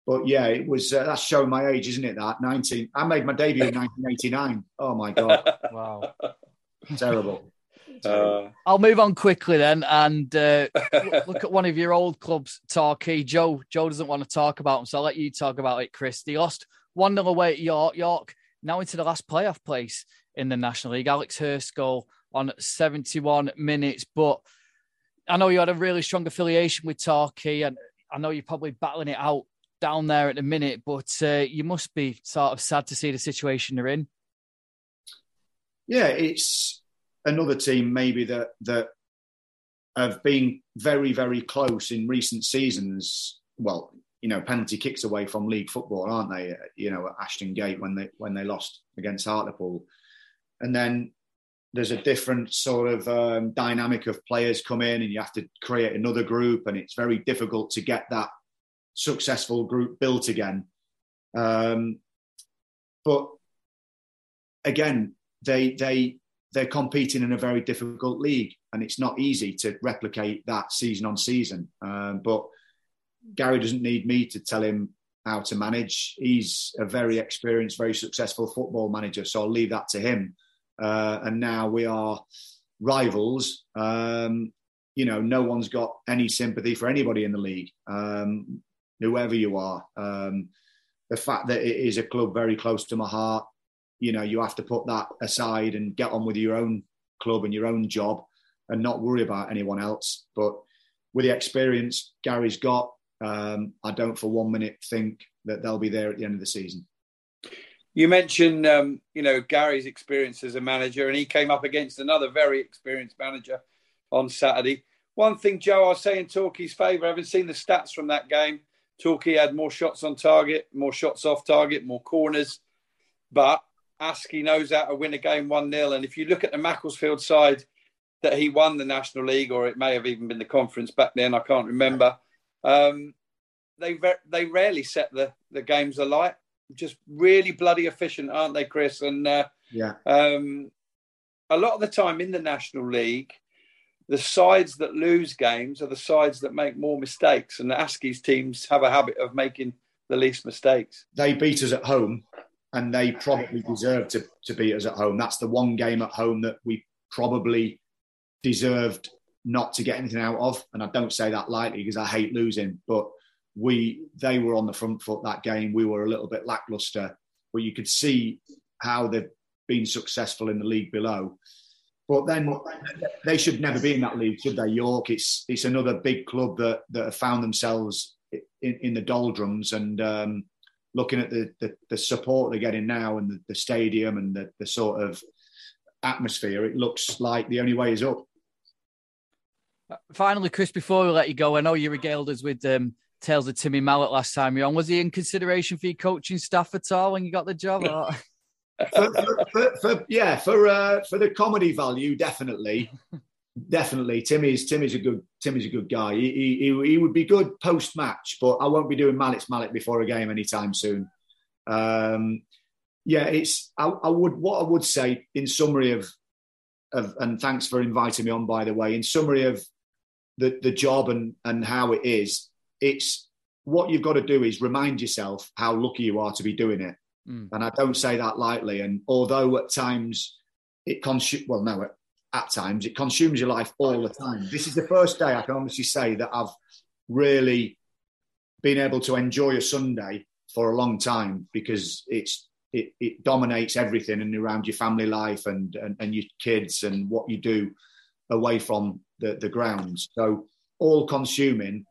but yeah, it was uh, that's showing my age, isn't it? That nineteen. I made my debut in 1989. Oh my god! wow, terrible. Uh, I'll move on quickly then and uh, look at one of your old clubs, Torquay. Joe Joe doesn't want to talk about them, so I'll let you talk about it, Chris. They lost 1 0 away at York. York now into the last playoff place in the National League. Alex Hurst goal on 71 minutes. But I know you had a really strong affiliation with Torquay, and I know you're probably battling it out down there at the minute, but uh, you must be sort of sad to see the situation they're in. Yeah, it's another team maybe that that have been very, very close in recent seasons. Well, you know, penalty kicks away from league football, aren't they? You know, at Ashton Gate when they when they lost against Hartlepool, and then there's a different sort of um, dynamic of players come in, and you have to create another group, and it's very difficult to get that successful group built again. Um, but again, they they they're competing in a very difficult league, and it's not easy to replicate that season on season. Um, but Gary doesn't need me to tell him how to manage. He's a very experienced, very successful football manager, so I'll leave that to him. Uh, and now we are rivals. Um, you know, no one's got any sympathy for anybody in the league, um, whoever you are. Um, the fact that it is a club very close to my heart, you know, you have to put that aside and get on with your own club and your own job and not worry about anyone else. But with the experience Gary's got, um, I don't for one minute think that they'll be there at the end of the season. You mentioned, um, you know, Gary's experience as a manager, and he came up against another very experienced manager on Saturday. One thing, Joe, I'll say in Torquay's favour, I haven't seen the stats from that game. Torquay had more shots on target, more shots off target, more corners, but Askey knows how to win a game 1 0. And if you look at the Macclesfield side that he won the National League, or it may have even been the conference back then, I can't remember. Um, they they rarely set the, the games alight. Just really bloody efficient, aren't they, Chris? And uh, yeah, um, a lot of the time in the National League, the sides that lose games are the sides that make more mistakes, and the Askey's teams have a habit of making the least mistakes. They beat us at home, and they probably deserve to, to beat us at home. That's the one game at home that we probably deserved not to get anything out of. And I don't say that lightly because I hate losing, but we they were on the front foot that game. We were a little bit lackluster, but you could see how they've been successful in the league below. But then they should never be in that league, should they? York, it's it's another big club that that have found themselves in, in the doldrums and um, looking at the, the, the support they're getting now and the, the stadium and the, the sort of atmosphere, it looks like the only way is up. Finally, Chris, before we let you go, I know you regaled us with um, tales of Timmy Mallett last time you're on. Was he in consideration for your coaching staff at all when you got the job? for, for, for, yeah, for uh, for the comedy value, definitely, definitely. Timmy's Timmy's a good Timmy's a good guy. He he, he would be good post match, but I won't be doing Mallett's Mallett before a game anytime soon. Um, yeah, it's I, I would what I would say in summary of of and thanks for inviting me on by the way. In summary of the, the job and, and how it is, it's what you've got to do is remind yourself how lucky you are to be doing it. Mm. And I don't say that lightly. And although at times it consumes, well, no, at, at times it consumes your life all the time. This is the first day I can honestly say that I've really been able to enjoy a Sunday for a long time because it's it, it dominates everything and around your family life and, and, and your kids and what you do away from the, the grounds. So all consuming,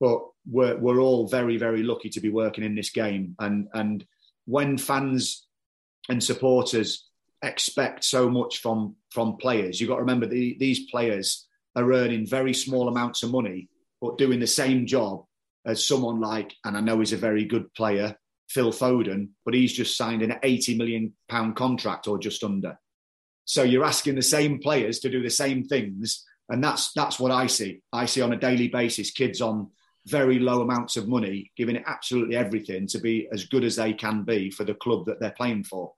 but we're, we're all very, very lucky to be working in this game. And, and when fans and supporters expect so much from, from players, you've got to remember the, these players are earning very small amounts of money, but doing the same job as someone like, and I know he's a very good player, Phil Foden, but he's just signed an 80 million pound contract or just under. So you're asking the same players to do the same things and that's that's what I see. I see on a daily basis kids on very low amounts of money giving it absolutely everything to be as good as they can be for the club that they're playing for.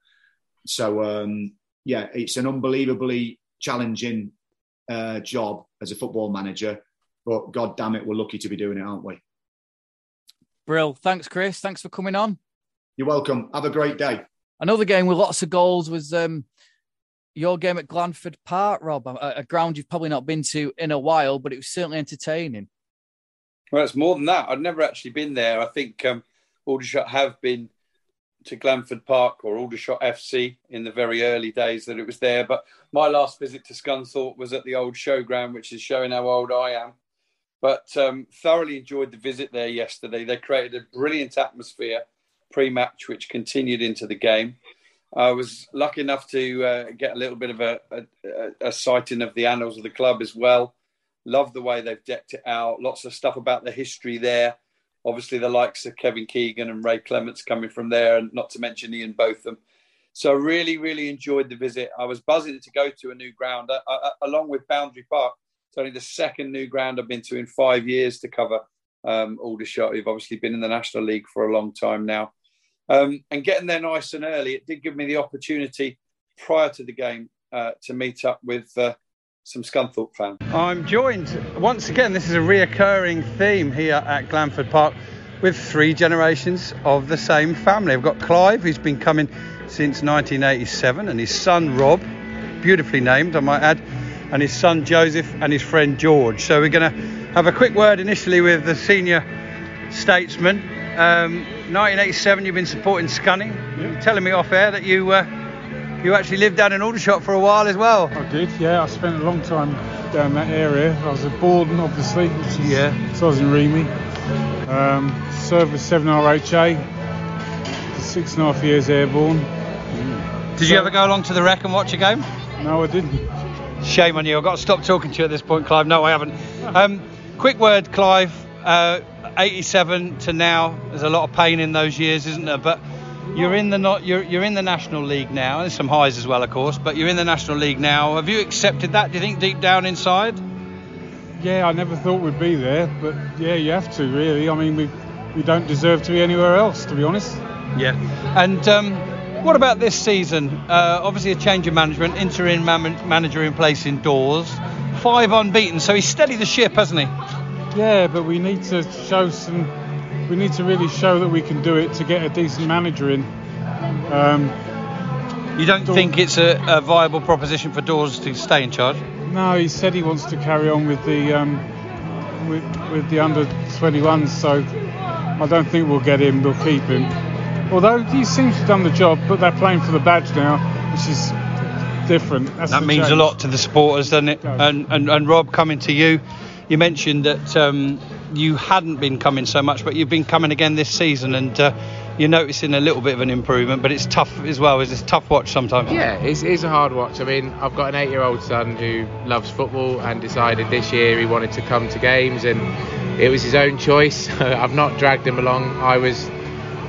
So um, yeah, it's an unbelievably challenging uh, job as a football manager, but God damn it, we're lucky to be doing it, aren't we? Brill, thanks, Chris. Thanks for coming on. You're welcome. Have a great day. Another game with lots of goals was um, your game at Glanford Park, Rob, a, a, ground you've probably not been to in a while, but it was certainly entertaining. Well, it's more than that. I'd never actually been there. I think um, Aldershot have been to Glanford Park or Aldershot FC in the very early days that it was there. But my last visit to Scunthorpe was at the old showground, which is showing how old I am. But um, thoroughly enjoyed the visit there yesterday. They created a brilliant atmosphere pre-match, which continued into the game. I was lucky enough to uh, get a little bit of a, a, a, sighting of the annals of the club as well. Love the way they've decked it out. Lots of stuff about the history there. Obviously, the likes of Kevin Keegan and Ray Clemence coming from there, and not to mention Ian Botham. So, I really, really enjoyed the visit. I was buzzing to go to a new ground, uh, uh, along with Boundary Park. It's only the second new ground I've been to in five years to cover um, Aldershot, who've obviously been in the National League for a long time now. Um, and getting there nice and early, it did give me the opportunity prior to the game uh, to meet up with uh, some Scunthorpe fans. I'm joined once again, this is a reoccurring theme here at Glanford Park with three generations of the same family. I've got Clive, who's been coming since 1987, and his son Rob, beautifully named, I might add, and his son Joseph and his friend George. So we're going to have a quick word initially with the senior statesman um, 1987, you've been supporting Scunny. Yep. telling me off air that you uh, you actually lived down in Aldershot for a while as well. I did, yeah. I spent a long time down that area. I was at Bordon, obviously, is, yeah. so I was in REME. Um, served with 7RHA, six and a half years airborne. Did so, you ever go along to the Rec and watch a game? No, I didn't. Shame on you. I've got to stop talking to you at this point, Clive. No, I haven't. Um, quick word, Clive. Uh, 87 to now, there's a lot of pain in those years, isn't there? But you're in the not you're you're in the National League now. There's some highs as well, of course, but you're in the National League now. Have you accepted that? Do you think deep down inside? Yeah, I never thought we'd be there, but yeah, you have to really. I mean, we we don't deserve to be anywhere else, to be honest. Yeah, and. Um, what about this season? Uh, obviously, a change of management, interim man- manager in place indoors, five unbeaten. So he's steadied the ship, hasn't he? Yeah, but we need to show some. We need to really show that we can do it to get a decent manager in. Um, you don't think it's a, a, viable proposition for Dawes to stay in charge? No, he said he wants to carry on with the um, with, with the under 21s, so I don't think we'll get him. We'll keep him. Although he seems to have done the job, but they're playing for the badge now, which is different. That's that means change. a lot to the supporters, doesn't it? it and, and and Rob, coming to you, you mentioned that um, you hadn't been coming so much, but you've been coming again this season, and uh, you're noticing a little bit of an improvement. But it's tough as well. It's a tough watch sometimes. Yeah, it's, it's a hard watch. I mean, I've got an eight-year-old son who loves football and decided this year he wanted to come to games, and it was his own choice. I've not dragged him along. I was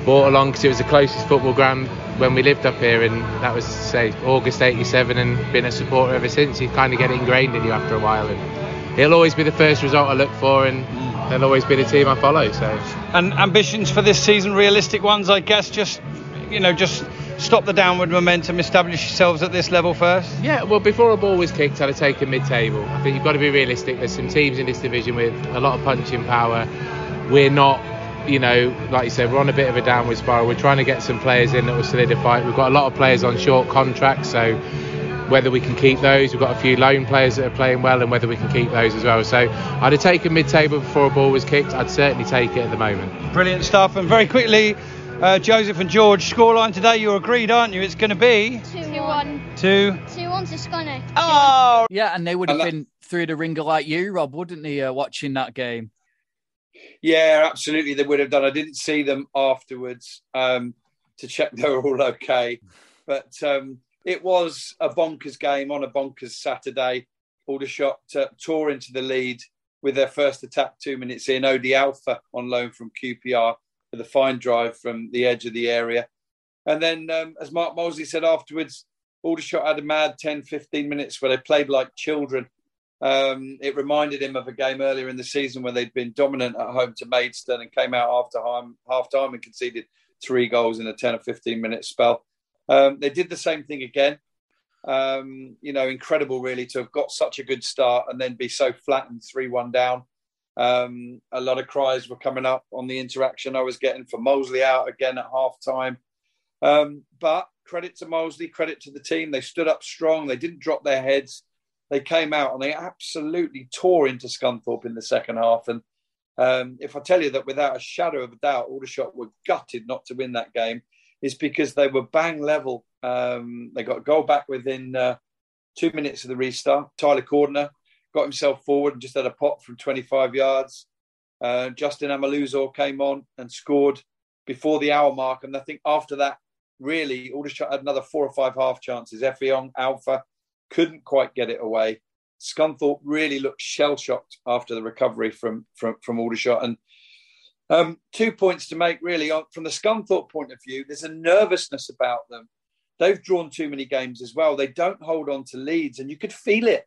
brought along because it was the closest football ground when we lived up here, and that was say August '87, and been a supporter ever since. You kind of get ingrained in you after a while, and it'll always be the first result I look for, and they'll always be the team I follow. So, and ambitions for this season, realistic ones, I guess. Just you know, just stop the downward momentum, establish yourselves at this level first. Yeah, well, before a ball was kicked, I'd have taken mid-table. I think you've got to be realistic. There's some teams in this division with a lot of punching power. We're not. You know, like you said, we're on a bit of a downward spiral. We're trying to get some players in that will solidify. We've got a lot of players on short contracts, so whether we can keep those. We've got a few loan players that are playing well, and whether we can keep those as well. So I'd have taken mid-table before a ball was kicked. I'd certainly take it at the moment. Brilliant stuff. And very quickly, uh, Joseph and George, scoreline today. You're agreed, aren't you? It's going to be two one. Two. Two one to Scunny. Oh. Yeah, and they would have been through the ringer like you, Rob, wouldn't they? Uh, watching that game. Yeah, absolutely. They would have done. I didn't see them afterwards um, to check they were all okay, but. Um, it was a bonkers game on a bonkers Saturday. Aldershot uh, tore into the lead with their first attack two minutes in. Odi Alfa on loan from QPR with a fine drive from the edge of the area. And then, um, as Mark Molesley said afterwards, Aldershot had a mad 10, 15 minutes where they played like children. Um, it reminded him of a game earlier in the season where they'd been dominant at home to Maidstone and came out after half time and conceded three goals in a 10 or 15 minute spell. Um, they did the same thing again. Um, you know, incredible really to have got such a good start and then be so flattened 3 1 down. Um, a lot of cries were coming up on the interaction I was getting for Molesley out again at half time. Um, but credit to Molesley, credit to the team. They stood up strong, they didn't drop their heads. They came out and they absolutely tore into Scunthorpe in the second half. And um, if I tell you that without a shadow of a doubt, Aldershot were gutted not to win that game, is because they were bang level. Um, they got a goal back within uh, two minutes of the restart. Tyler Cordner got himself forward and just had a pot from 25 yards. Uh, Justin Amaluzor came on and scored before the hour mark. And I think after that, really, Aldershot had another four or five half chances. Effiong, Alfa couldn't quite get it away. Scunthorpe really looked shell shocked after the recovery from from from Aldershot. And um, two points to make really from the Scunthorpe point of view. There's a nervousness about them. They've drawn too many games as well. They don't hold on to leads, and you could feel it.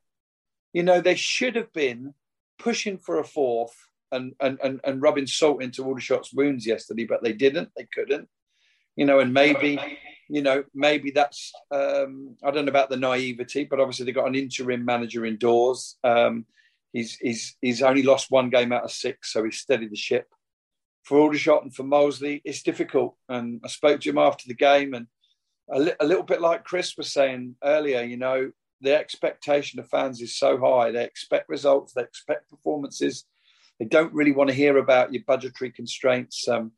You know, they should have been pushing for a fourth and and and, and rubbing salt into Aldershot's wounds yesterday, but they didn't. They couldn't. You know, and maybe you know, maybe that's um, I don't know about the naivety, but obviously they've got an interim manager indoors. Um, he's he's he's only lost one game out of six, so he's steadied the ship. For Aldershot and for Molesley, it's difficult. And I spoke to him after the game, and a, li- a little bit like Chris was saying earlier, you know, the expectation of fans is so high. They expect results, they expect performances. They don't really want to hear about your budgetary constraints. Um,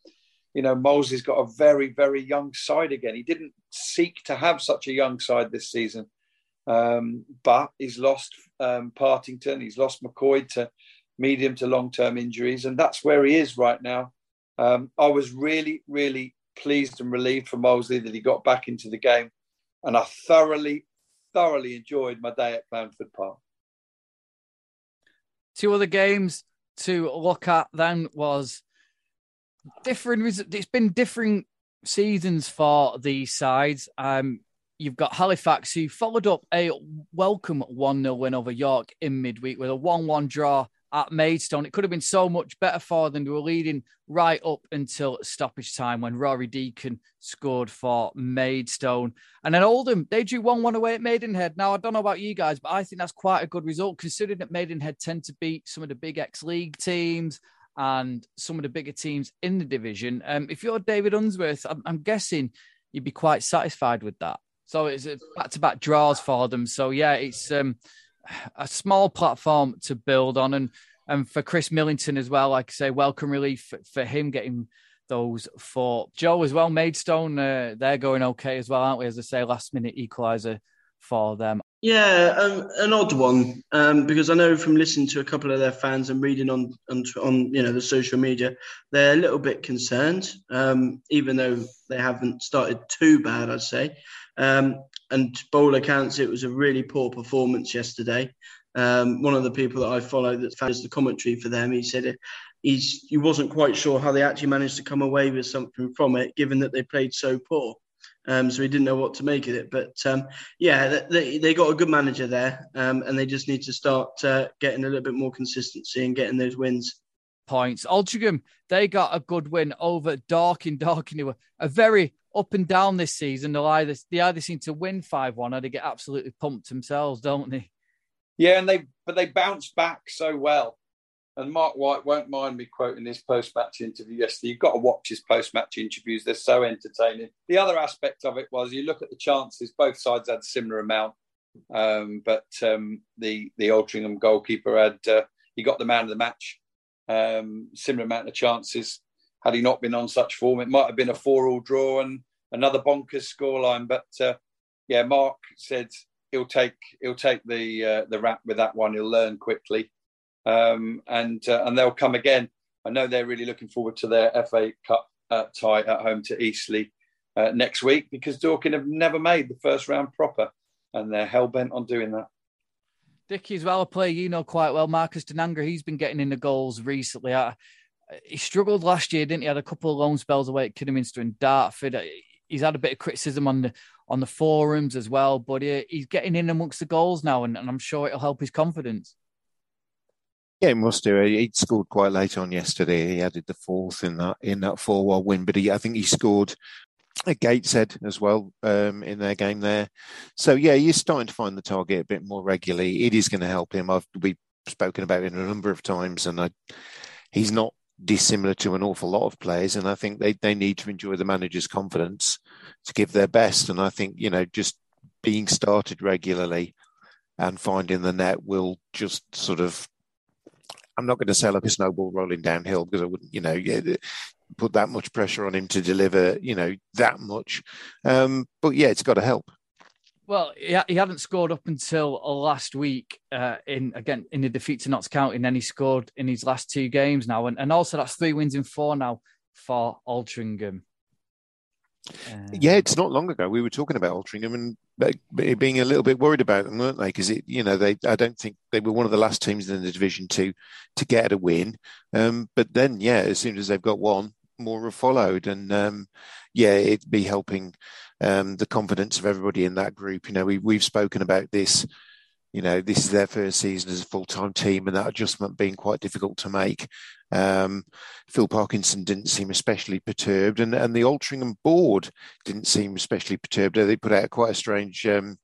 you know, Molesley's got a very, very young side again. He didn't seek to have such a young side this season, um, but he's lost um, Partington, he's lost McCoy to medium to long term injuries, and that's where he is right now. Um, I was really, really pleased and relieved for Molesley that he got back into the game, and I thoroughly, thoroughly enjoyed my day at Glanford Park. Two other games to look at then was different. It's been different seasons for these sides. Um, you've got Halifax who followed up a welcome 1 0 win over York in midweek with a 1 1 draw at Maidstone. It could have been so much better for them. They were leading right up until stoppage time when Rory Deacon scored for Maidstone. And then Oldham, they drew 1 1 away at Maidenhead. Now, I don't know about you guys, but I think that's quite a good result considering that Maidenhead tend to beat some of the big X League teams and some of the bigger teams in the division. Um, if you're David Unsworth, I'm, I'm guessing you'd be quite satisfied with that. So it's back to back draws for them. So yeah, it's um, a small platform to build on, and and for Chris Millington as well. Like I say, welcome relief for, him getting those four. Joe as well, Maidstone, uh, they're going okay as well, aren't we? As I say, last minute equaliser for them. Yeah, um, an odd one um, because I know from listening to a couple of their fans and reading on on, on you know the social media, they're a little bit concerned, um, even though they haven't started too bad, I'd say. Um, and by accounts, it was a really poor performance yesterday. Um, one of the people that I follow that follows the commentary for them, he said it, he's he wasn't quite sure how they actually managed to come away with something from it, given that they played so poor. Um, so he didn't know what to make of it. But um, yeah, they, they got a good manager there, um, and they just need to start uh, getting a little bit more consistency and getting those wins. Points. Altrincham, they got a good win over Dorking. Dorking, were a very up and down this season. They'll either, they either seem to win 5 1 or they get absolutely pumped themselves, don't they? Yeah, and they but they bounce back so well and Marc White won't mind me quoting his post match interview yesterday. You've got to watch his post match interviews, they're so entertaining. The other aspect of it was you look at the chances, both sides had a similar amount. Um, but um, the the Altrincham goalkeeper had uh, he got the man of the match, um, similar amount of chances. Had he not been on such form, it might have been a four-all draw and another bonkers scoreline. But uh, yeah, Mark said he'll take he'll take the uh, the rap with that one. He'll learn quickly um, and uh, and they'll come again. I know they're really looking forward to their FA Cup uh, tie at home to Eastleigh uh, next week because Dorking have never made the first round proper, and they're hell bent on doing that. Dickie as well, a player you know quite well, Marcus Dinanga. He's been getting in the goals recently. he struggled last year, didn't he? Had a couple of loan spells away at Kidderminster and Dartford. He's had a bit of criticism on the on the forums as well, but he, he's getting in amongst the goals now, and, and I'm sure it'll help his confidence. Yeah, he must do. He scored quite late on yesterday. He added the fourth in that in that four one win, but he I think he scored at Gateshead as well um, in their game there. So yeah, he's starting to find the target a bit more regularly. It is going to help him. I've we've spoken about it a number of times, and I, he's not dissimilar to an awful lot of players. And I think they they need to enjoy the manager's confidence to give their best. And I think you know just being started regularly and finding the net will just sort of I'm not going to say like a snowball rolling downhill because I wouldn't, you know, put that much pressure on him to deliver, you know, that much. Um, but yeah, it's got to help. Well, he, he hadn't scored up until last week uh, in again in the defeat to Notts County, and then he scored in his last two games now, and, and also that's three wins in four now for Altrincham. Um, yeah, it's not long ago we were talking about Altrincham and being a little bit worried about them, weren't they? Because it, you know, they I don't think they were one of the last teams in the division to to get a win. Um, but then, yeah, as soon as they've got one, more have followed, and um, yeah, it'd be helping um, the confidence of everybody in that group. You know, we we've spoken about this you know, this is their first season as a full time team, and that adjustment being quite difficult to make. Um, Phil Parkinson didn't seem especially perturbed, and, and the Altrincham board didn't seem especially perturbed. They put out quite a strange um,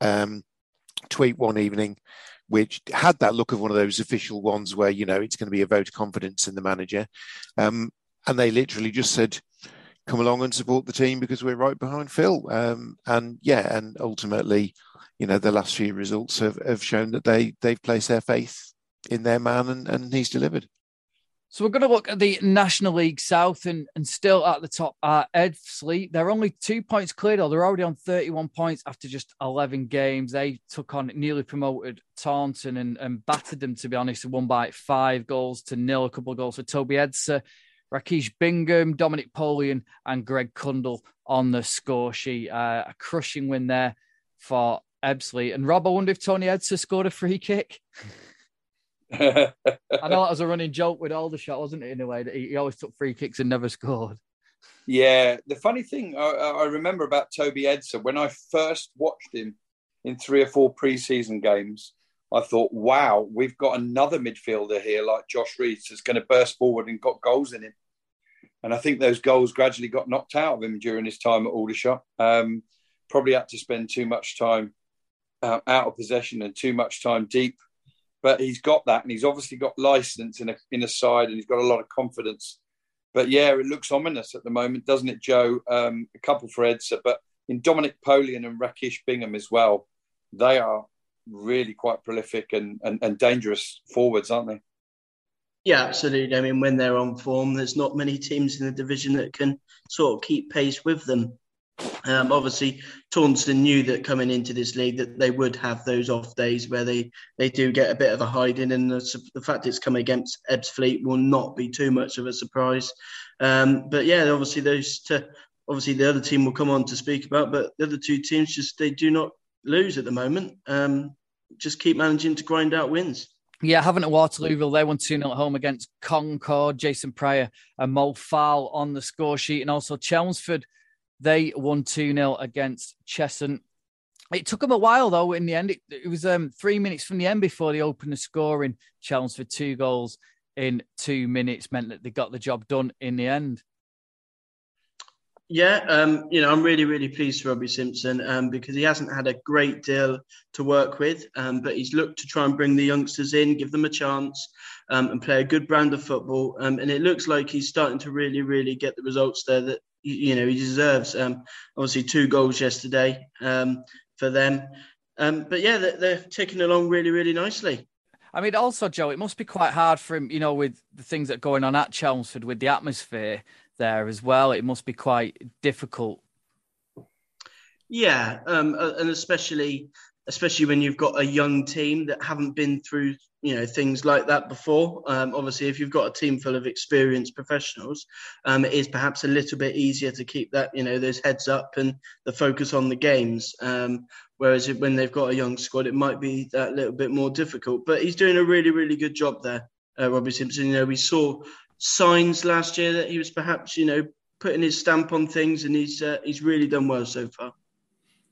um, tweet one evening, which had that look of one of those official ones where you know it's going to be a vote of confidence in the manager, um, and they literally just said, "Come along and support the team because we're right behind Phil." Um, and yeah, and ultimately you know, the last few results have, have shown that they they've placed their faith in their man and, and he's delivered. So we're going to look at the National League South and, and still at the top are Ebbsfleet. They're only two points clear though. They're already on 31 points after just 11 games. They took on newly promoted Taunton and, and battered them, to be honest, and won by five goals to nil. A couple of goals for Toby Edser, Rakesh Bingham, Dominic Poleon and Greg Cundle on the score sheet. Uh, a crushing win there for Ebbsfleet. And Rob, I wonder if Toby Edser scored a free kick. I know that was a running joke with Aldershot, wasn't it? In a way that he, he always took free kicks and never scored. Yeah, the funny thing I, I, remember about Toby Edser when I first watched him in three or four preseason games, I thought, "Wow, we've got another midfielder here like Josh Reeds that's going to burst forward and got goals in him." And I think those goals gradually got knocked out of him during his time at Aldershot. Um, probably had to spend too much time uh, out of possession and too much time deep. But he's got that, and he's obviously got license in a in a side, and he's got a lot of confidence. But yeah, it looks ominous at the moment, doesn't it, Joe? Um, a couple for Edser, but in Dominic Poleon and Rakesh Bingham as well, they are really quite prolific and, and, and dangerous forwards, aren't they? Yeah, absolutely. I mean, when they're on form, there's not many teams in the division that can sort of keep pace with them. Um, obviously, Taunton knew that coming into this league that they would have those off days where they, they do get a bit of a hiding, and the, the fact it's coming against Ebbsfleet will not be too much of a surprise. Um, but yeah, obviously those to, obviously the other team will come on to speak about, but the other two teams just they do not lose at the moment. Um, just keep managing to grind out wins. Yeah, having at Waterlooville, they won 2 0 at home against Concord, Jason Pryor and Mo Fowl on the score sheet, and also Chelmsford they won 2 0 against Cheshunt. It took them a while, though, in the end. It, it was um, three minutes from the end before they opened the scoring. Chelmsford two goals in two minutes meant that they got the job done in the end. Yeah, um, you know, I'm really, really pleased for Robbie Simpson um, because he hasn't had a great deal to work with, um, but he's looked to try and bring the youngsters in, give them a chance, um, and play a good brand of football. Um, and it looks like he's starting to really, really get the results there that you know he deserves. Um, obviously, two goals yesterday for them, but yeah, they're, they're ticking along really, really nicely. I mean, also, Joe, it must be quite hard for him, you know, with the things that are going on at Chelmsford with the atmosphere there as well. It must be quite difficult. Yeah, um, and especially especially when you've got a young team that haven't been through you know things like that before. Um, obviously, if you've got a team full of experienced professionals, um, it is perhaps a little bit easier to keep that you know those heads up and the focus on the games. Um, whereas when they've got a young squad, it might be that little bit more difficult. But he's doing a really really good job there, uh, Robbie Simpson. You know, we saw signs last year that he was perhaps you know putting his stamp on things, and he's uh, he's really done well so far.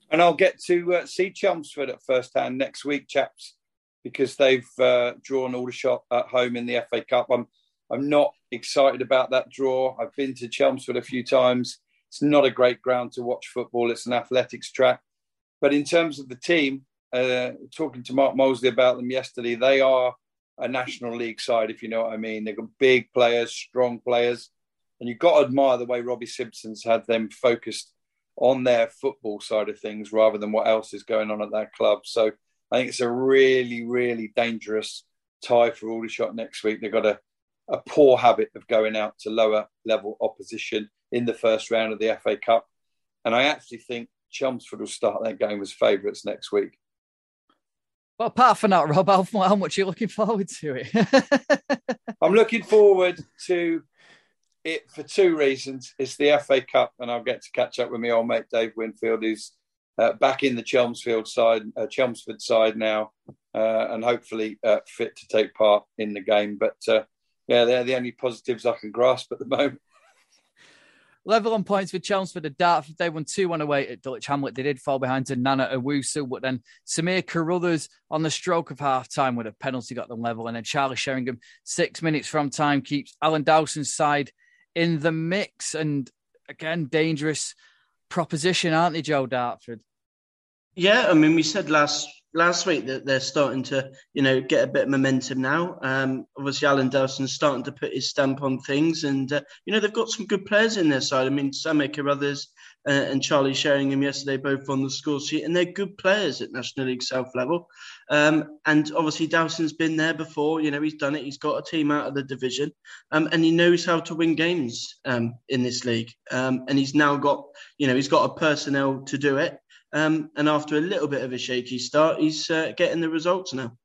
And I'll get to uh, see Chelmsford at first hand next week, chaps because they've uh, drawn Aldershot at home in the FA Cup. I'm I'm not excited about that draw. I've been to Chelmsford a few times. It's not a great ground to watch football. It's an athletics track. But in terms of the team, uh, talking to Mark Molesley about them yesterday, they are a National League side, if you know what I mean. They've got big players, strong players. And you've got to admire the way Robbie Simpson's had them focused on their football side of things rather than what else is going on at that club. So I think it's a really, really dangerous tie for Aldershot next week. They've got a, a poor habit of going out to lower level opposition in the first round of the FA Cup. And I actually think Chelmsford will start that game as favourites next week. Well, apart from that, Rob, how, how much are you looking forward to it? I'm looking forward to it for two reasons. It's the FA Cup, and I'll get to catch up with my old mate Dave Winfield, who's uh, back in the Chelmsford side, uh, Chelmsford side now, uh, and hopefully uh, fit to take part in the game. But uh, yeah, they're the only positives I can grasp at the moment. Level on points with Chelmsford and Dartford. They won 2 1 away at Dulwich Hamlet. They did fall behind to Nana Owusu, but then Samir Carruthers on the stroke of half time with a penalty got them level. And then Charlie Sheringham, six minutes from time, keeps Alan Dowson's side in the mix. And again, dangerous proposition, aren't they, Joe Dartford? Yeah, I mean, we said last last week that they're starting to, you know, get a bit of momentum now. Um, obviously, Alan Dowson's starting to put his stamp on things, and uh, you know they've got some good players in their side. I mean, Samir Carruthers uh, and Charlie Sheringham yesterday both on the score sheet, and they're good players at National League South level. Um, and obviously, Dawson's been there before. You know, he's done it. He's got a team out of the division, um, and he knows how to win games um, in this league. Um, and he's now got, you know, he's got a personnel to do it. Um, and after a little bit of a shaky start, he's uh, getting the results now.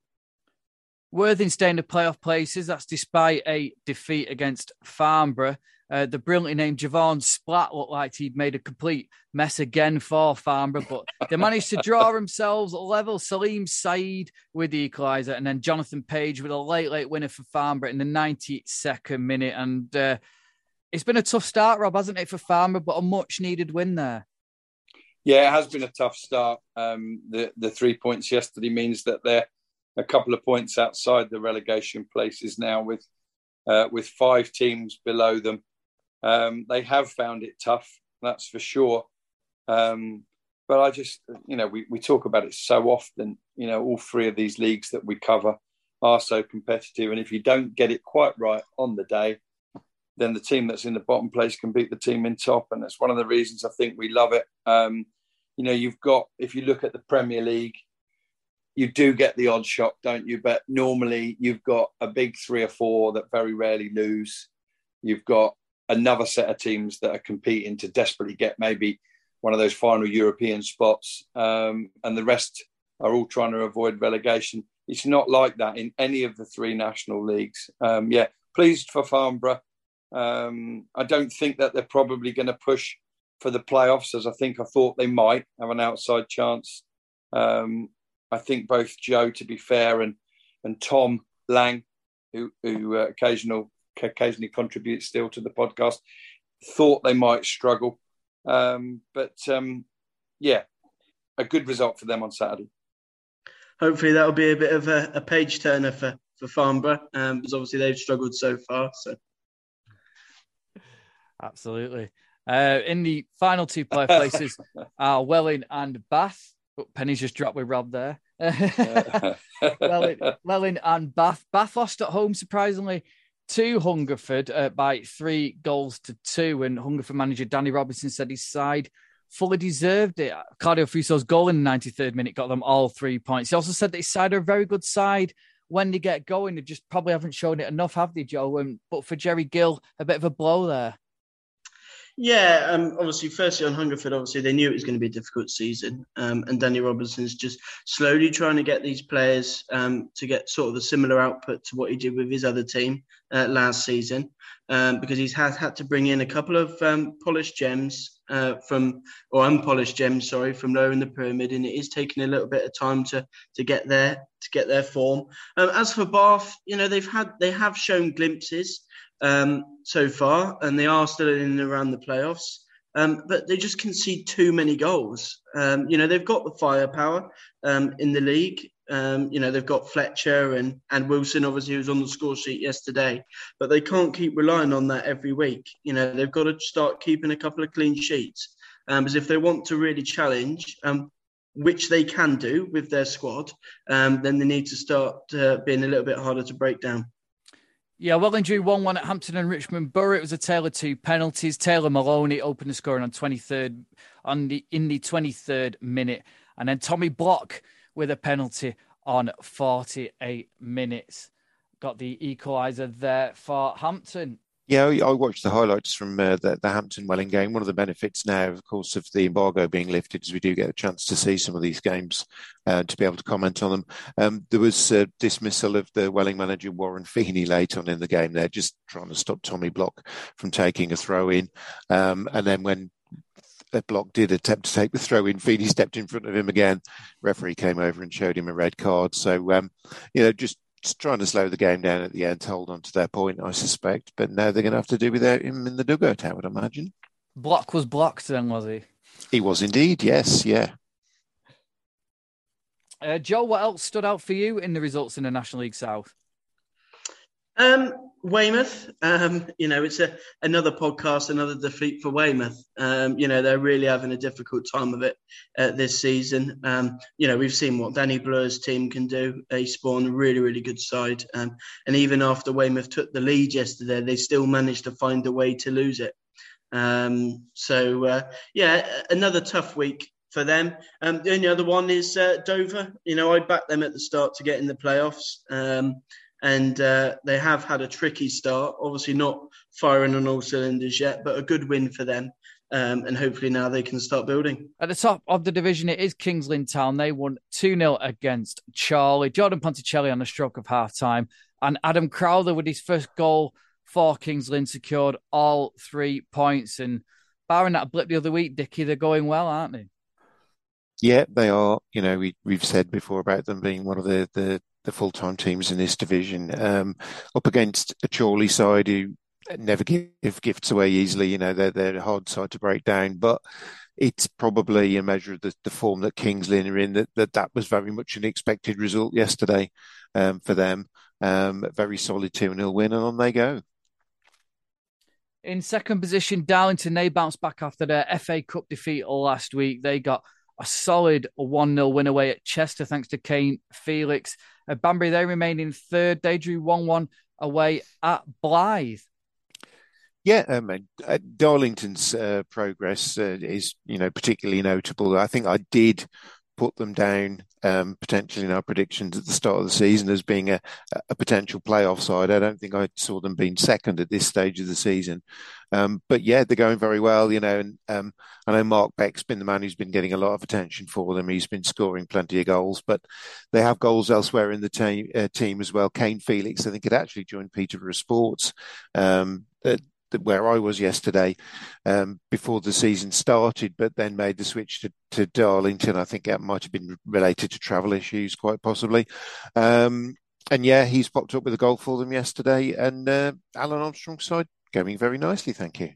Worthing staying in playoff places. That's despite a defeat against Farnborough. Uh, the brilliantly named Javon Splat looked like he'd made a complete mess again for Farnborough, but they managed to draw themselves level. Salim Saeed with the equaliser, and then Jonathan Page with a late, late winner for Farnborough in the 92nd minute. And uh, it's been a tough start, Rob, hasn't it, for Farnborough, but a much needed win there. Yeah, it has been a tough start. Um, the the three points yesterday means that they're a couple of points outside the relegation places now, with uh, with five teams below them. Um, they have found it tough, that's for sure. Um, but I just, you know, we, we talk about it so often. You know, all three of these leagues that we cover are so competitive, and if you don't get it quite right on the day, then the team that's in the bottom place can beat the team in top, and that's one of the reasons I think we love it. Um, you know, you've got if you look at the Premier League, you do get the odd shock, don't you? But normally you've got a big three or four that very rarely lose. You've got another set of teams that are competing to desperately get maybe one of those final European spots, um, and the rest are all trying to avoid relegation. It's not like that in any of the three national leagues. Um, yeah, pleased for Farnborough. Um, I don't think that they're probably going to push for the playoffs, as I think I thought they might have an outside chance. Um, I think both Joe, to be fair, and and Tom Lang, who, who uh, occasional occasionally contributes still to the podcast, thought they might struggle. Um, but um, yeah, a good result for them on Saturday. Hopefully, that'll be a bit of a, a page turner for for Farnborough, um, because obviously they've struggled so far. So, absolutely. Uh, in the final two play places are Welling and Bath. Oh, Penny's just dropped with Rob there. Welling, Welling and Bath. Bath lost at home, surprisingly, to Hungerford uh, by three goals to two. And Hungerford manager Danny Robinson said his side fully deserved it. Claudio Fuso's goal in the 93rd minute got them all three points. He also said that his side are a very good side when they get going. They just probably haven't shown it enough, have they, Joe? And, but for Jerry Gill, a bit of a blow there. Yeah, um, obviously, firstly on Hungerford, obviously they knew it was going to be a difficult season, um, and Danny Robinson's just slowly trying to get these players um, to get sort of a similar output to what he did with his other team uh, last season, um, because he's had had to bring in a couple of um, polished gems uh, from or unpolished gems, sorry, from lower in the pyramid, and it is taking a little bit of time to to get there to get their form. Um, as for Bath, you know they've had they have shown glimpses um, so far, and they are still in and around the playoffs. Um, but they just concede too many goals. Um, you know, they've got the firepower um, in the league. Um, you know, they've got Fletcher and, and Wilson, obviously, who's on the score sheet yesterday, but they can't keep relying on that every week. You know, they've got to start keeping a couple of clean sheets. Um, because if they want to really challenge, um, which they can do with their squad, then they need to start uh, being a little bit harder to break down. Yeah, Welling drew 1 1 at Hampton and Richmond Borough. It was a tale of two penalties. Taylor Maloney opened the scoring on 23rd, on the, in the 23rd minute. And then Tommy Block with a penalty on 48 minutes. got the equaliser there for Hampton. Yeah, I watched the highlights from uh, the, the, Hampton Welling game. One of the benefits now, of course, of the embargo being lifted is we do get a chance to see some of these games uh, to be able to comment on them. Um, there was a dismissal of the Welling manager Warren Feeney late on in the game there, just trying to stop Tommy Block from taking a throw in. Um, and then when Block did attempt to take the throw in. Feeney stepped in front of him again. Referee came over and showed him a red card. So, um, you know, just trying to slow the game down at the end, to hold on to their point, I suspect. But now they're going to have to do without him in the dugout, I would imagine. Block was blocked then, was he? He was indeed, yes, yeah. Uh, Joe, what else stood out for you in the results in the National League South? Um, Weymouth, um, you know, it's a, another podcast, another defeat for Weymouth. Um, you know, they're really having a difficult time of it uh, this season. Um, you know, we've seen what Danny Blur's team can do. They spawn a really, really good side. Um, and even after Weymouth took the lead yesterday, they still managed to find a way to lose it. Um, so, uh, yeah, another tough week for them. Um, the only other one is uh, Dover. You know, I backed them at the start to get in the playoffs. Um, and uh, they have had a tricky start. Obviously, not firing on all cylinders yet, but a good win for them. Um, and hopefully now they can start building. At the top of the division, it is Kings Lynn Town. They won 2 0 against Chorley. Jordan Ponticelli on the stroke of half time. And Adam Crowther with his first goal for Kings Lynn secured all three points. And barring that blip the other week, Dickie, they're going well, aren't they? Yeah, they are. You know, we, we've said before about them being one of the, the the full time teams in this division. Um, up against a Chorley side who never give gifts away easily. You know, they're they're a hard side to break down, but it's probably a measure of the, the form that Kings Lynn are in that, that that was very much an expected result yesterday um, for them. Um, a very solid 2 0 win, and on they go. In second position, Darlington, they bounced back after their FA Cup defeat last week. They got a solid 1 0 win away at Chester thanks to Kane Felix. Uh, Banbury, they remain in third. They drew 1 1 away at Blyth. Yeah, um, uh, Darlington's uh, progress uh, is, you know, particularly notable. I think I did put them down um, potentially in our predictions at the start of the season as being a, a, potential playoff side. I don't think I saw them being second at this stage of the season. Um, but yeah, they're going very well, you know. And um, I know Mark Beck's been the man who's been getting a lot of attention for them. He's been scoring plenty of goals, but they have goals elsewhere in the team, uh, team as well. Kane Felix, I think, had actually joined Peterborough Sports. Um, where I was yesterday um, before the season started, but then made the switch to, to Darlington. I think that might have been related to travel issues, quite possibly. Um, and yeah, he's popped up with a goal for them yesterday. And uh, Alan Armstrong's side going very nicely, thank you.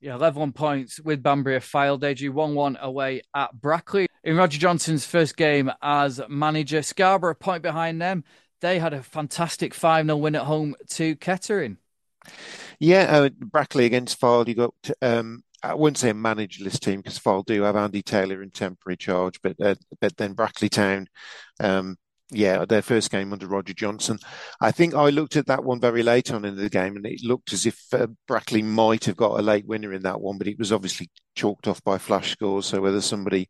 Yeah, level on points with Banbury a Fylde. They drew 1 1 away at Brackley. In Roger Johnson's first game as manager, Scarborough, point behind them. They had a fantastic 5 0 win at home to Kettering. Yeah, uh, Brackley against Fylde. You got um, I wouldn't say a managerless team because Fylde do have Andy Taylor in temporary charge, but uh, but then Brackley Town um, yeah, their first game under Roger Johnson. I think I looked at that one very late on in the game, and it looked as if uh, Brackley might have got a late winner in that one, but it was obviously chalked off by flash scores. So whether somebody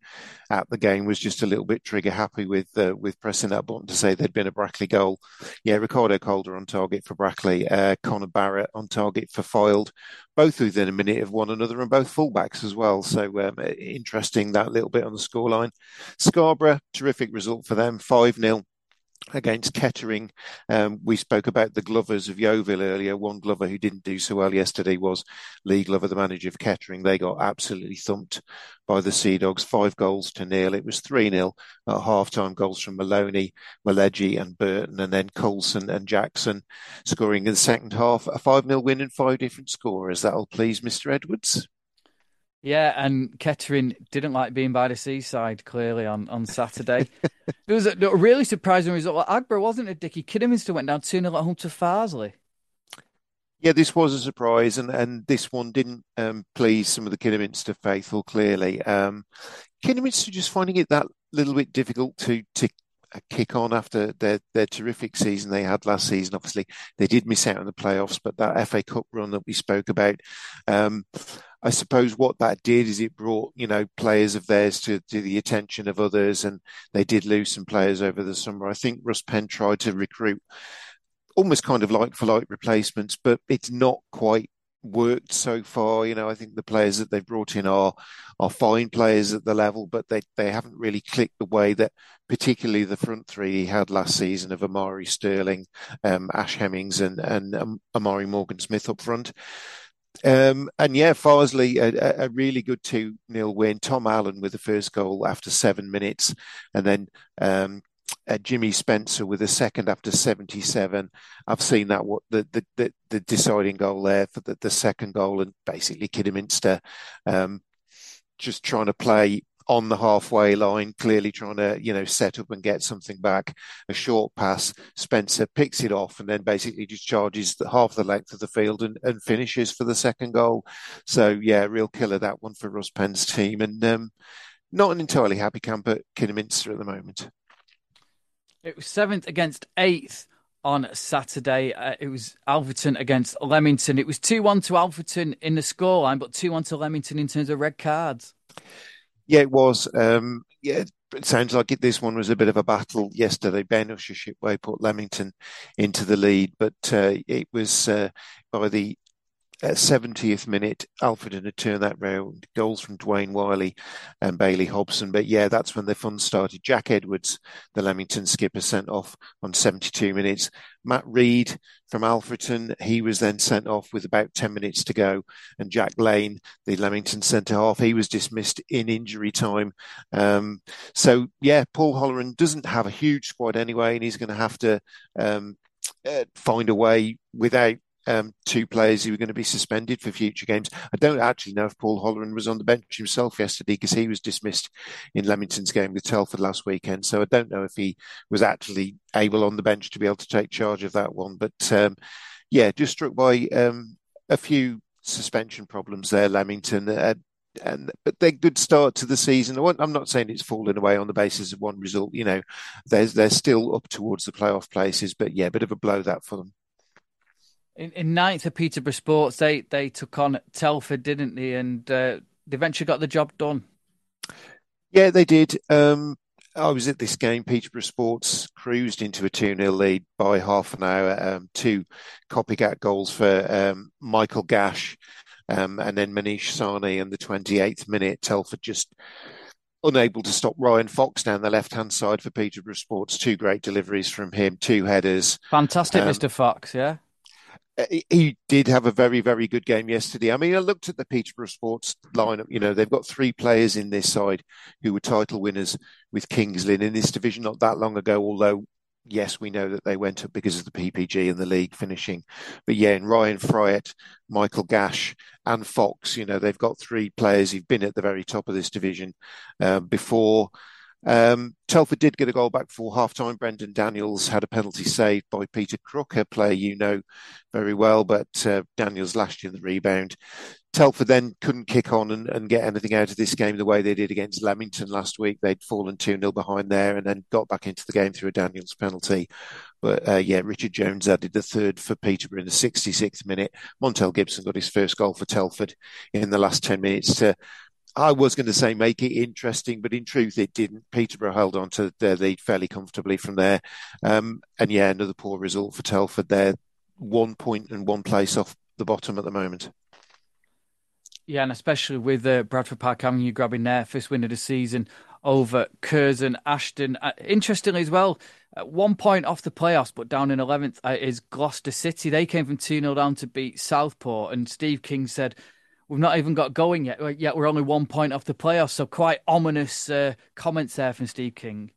at the game was just a little bit trigger happy with uh, with pressing that button to say there'd been a Brackley goal, yeah, Ricardo Calder on target for Brackley, uh, Connor Barrett on target for Fylde, both within a minute of one another, and both fullbacks as well. So um, interesting that little bit on the scoreline. Scarborough, terrific result for them, five 0 against Kettering. Um, we spoke about the Glovers of Yeovil earlier. One Glover who didn't do so well yesterday was Lee Glover, the manager of Kettering. They got absolutely thumped by the Sea Dogs, five goals to nil. It was 3 0 at half time, goals from Maloney, Maleji, and Burton, and then Coulson and Jackson scoring in the second half. A 5 0 win and five different scorers. That'll please Mr. Edwards. Yeah, and Kettering didn't like being by the seaside clearly on, on Saturday. it was a, a, really surprising result. Agborough wasn't it, Dickie? Kidderminster went down 2 0 at home to Farsley. Yeah, this was a surprise, and, and this one didn't um, please some of the Kidderminster faithful, clearly. Um, Kidderminster just finding it that little bit difficult to, to uh, kick on after their, their terrific season they had last season. Obviously, they did miss out on the playoffs, but that FA Cup run that we spoke about. Um, I suppose what that did is it brought, you know, players of theirs to, to the attention of others, and they did lose some players over the summer. I think Russ Penn tried to recruit almost kind of like for like replacements, but it's not quite worked so far. You know, I think the players that they've brought in are are fine players at the level, but they they haven't really clicked the way that particularly the front three he had last season of Omari Sterling, um, Ash Hemmings, and and um, Amari Morgan Smith up front. Um, and yeah, Farsley, a, a really good 2 0 win. Tom Allen with the first goal after seven minutes. And then um, uh, Jimmy Spencer with a second after 77. I've seen that what the the, the, the deciding goal there for the, the second goal, and basically Kidderminster um, just trying to play on the halfway line, clearly trying to you know set up and get something back. A short pass, Spencer picks it off, and then basically just charges the, half the length of the field and, and finishes for the second goal. So yeah, real killer that one for Russ Penn's team, and um, not an entirely happy camp at Kidderminster at the moment. It was seventh against eighth on Saturday. Uh, it was Alfreton against Leamington. It was 2 1 to Alfreton in the scoreline, but 2 1 to Leamington in terms of red cards. Yeah, it was. Um, yeah, it sounds like it, this one was a bit of a battle yesterday. Ben Usher-Shipway put Leamington into the lead, but uh, it was uh, by the at 70th minute, Alfreton had turned that round. Goals from Dwayne Wiley and Bailey Hobson. But yeah, that's when the fun started. Jack Edwards, the Leamington skipper, sent off on 72 minutes. Matt Reed from Alfreton, he was then sent off with about 10 minutes to go. And Jack Lane, the Leamington centre half, he was dismissed in injury time. Um, so yeah, Paul Holleran doesn't have a huge squad anyway, and he's going to have to um, uh, find a way without um, two players who were going to be suspended for future games. I don't actually know if Paul Holleran was on the bench himself yesterday because he was dismissed in Leamington's game with Telford last weekend. So I don't know if he was actually able on the bench to be able to take charge of that one. But um, yeah, just struck by um, a few suspension problems there, Leamington. Uh, and but they're good start to the season. I'm not saying it's fallen away on the basis of one result. You know, they're they're still up towards the playoff places, but yeah, a bit of a blow that for them. In, in ninth of Peterborough Sports, they they took on Telford, didn't they? And uh, they eventually got the job done. Yeah, they did. Um, I was at this game. Peterborough Sports cruised into a 2 0 lead by half an hour. Um, two copycat goals for um, Michael Gash um, and then Manish Sani in the 28th minute. Telford just unable to stop Ryan Fox down the left hand side for Peterborough Sports. Two great deliveries from him, two headers. Fantastic, um, Mr. Fox, yeah he did have a very, very good game yesterday. I mean, I looked at the Peterborough Sports lineup. You know, they've got three players in this side who were title winners with Kings Lynn in this division not that long ago, although yes, we know that they went up because of the PPG and the league finishing. But yeah, in Ryan Fryatt, Michael Gash, and Fox, you know, they've got three players who've been at the very top of this division uh, before. Um, Telford did get a goal back for half time. Brendan Daniels had a penalty saved by Peter Crook, a player you know very well, but uh, Daniels lashed in the rebound. Telford then couldn't kick on and, and, get anything out of this game the way they did against Leamington last week. They'd fallen 2 0 behind there and then got back into the game through a Daniels penalty. But uh, yeah, Richard Jones added the third for Peterborough in the 66th minute. Montel Gibson got his first goal for Telford in the last 10 minutes to I was going to say make it interesting, but in truth, it didn't. Peterborough held on to their lead fairly comfortably from there. Um, and yeah, another poor result for Telford. They're one point and one place off the bottom at the moment. Yeah, and especially with uh, Bradford Park Avenue grabbing their first win of the season over Curzon Ashton. Uh, interestingly, as well, at one point off the playoffs, but down in 11th, uh, is Gloucester City. They came from 2 0 down to beat Southport. And Steve King said, We've not even got going yet. Yet we're only one point off the playoffs. So quite ominous uh, comments there from Steve King.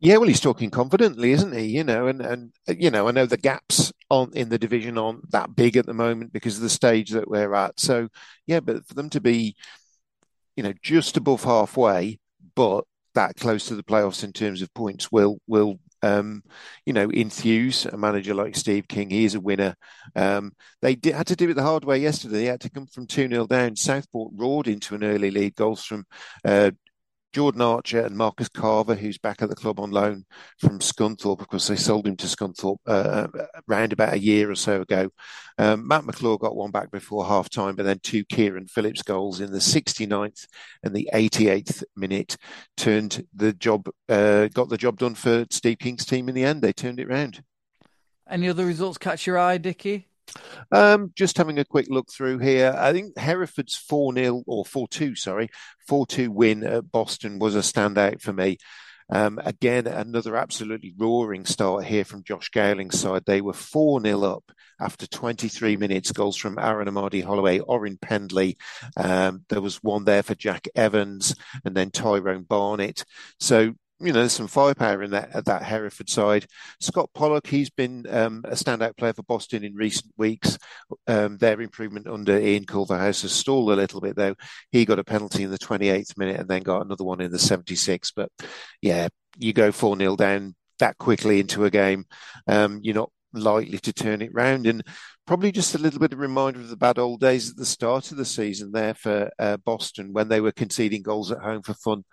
Yeah, well, he's talking confidently, isn't he? You know, and and you know, I know the gaps on in the division aren't that big at the moment because of the stage that we're at. So yeah, but for them to be, you know, just above halfway, but that close to the playoffs in terms of points will will um, you know, enthuse a manager like Steve King. He is a winner. Um, they did, had to do it the hard way yesterday. They had to come from 2 0 down. Southport roared into an early lead. Goals from uh, Jordan Archer and Marcus Carver, who's back at the club on loan from Scunthorpe, because they sold him to Scunthorpe uh, around about a year or so ago. Um, Matt McClure got one back before half time, but then two Kieran Phillips goals in the 69th and the 88th minute turned the job, uh, got the job done for Steve King's team in the end. They turned it round. Any other results catch your eye, Dickie? Um, just having a quick look through here. I think Hereford's 4 0 or 4 2, sorry, 4 2 win at Boston was a standout for me. Um, again, another absolutely roaring start here from Josh Gowling's side. They were 4 0 up after 23 minutes. Goals from Aaron Amadi Holloway, Orin Pendley. Um, there was one there for Jack Evans and then Tyrone Barnett. So you know, there's some firepower in that that Hereford side. Scott Pollock, he's been um, a standout player for Boston in recent weeks. Um, their improvement under Ian Culverhouse has stalled a little bit, though. He got a penalty in the 28th minute and then got another one in the 76th. But yeah, you go 4 0 down that quickly into a game. Um, you're not likely to turn it round. And probably just a little bit of reminder of the bad old days at the start of the season there for uh, Boston when they were conceding goals at home for fun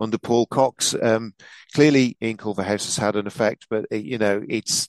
under Paul Cox. Um, clearly, Ian Culverhouse has had an effect, but uh, you know it's.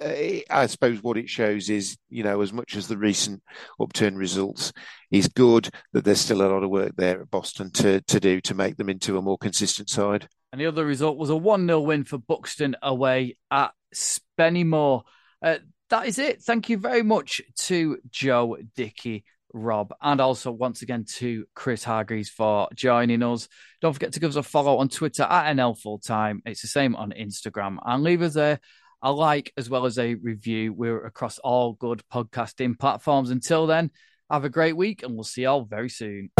Uh, I suppose what it shows is, you know, as much as the recent upturn results is good, that there's still a lot of work there at Boston to to do to make them into a more consistent side. And the other result was a 1 0 win for Buxton away at Spennymoor. Uh, that is it. Thank you very much to Joe, Dickie, Rob, and also once again to Chris Hargreaves for joining us. Don't forget to give us a follow on Twitter at NL Full Time. It's the same on Instagram. And leave us a, a like as well as a review. We're across all good podcasting platforms. Until then, have a great week and we'll see you all very soon.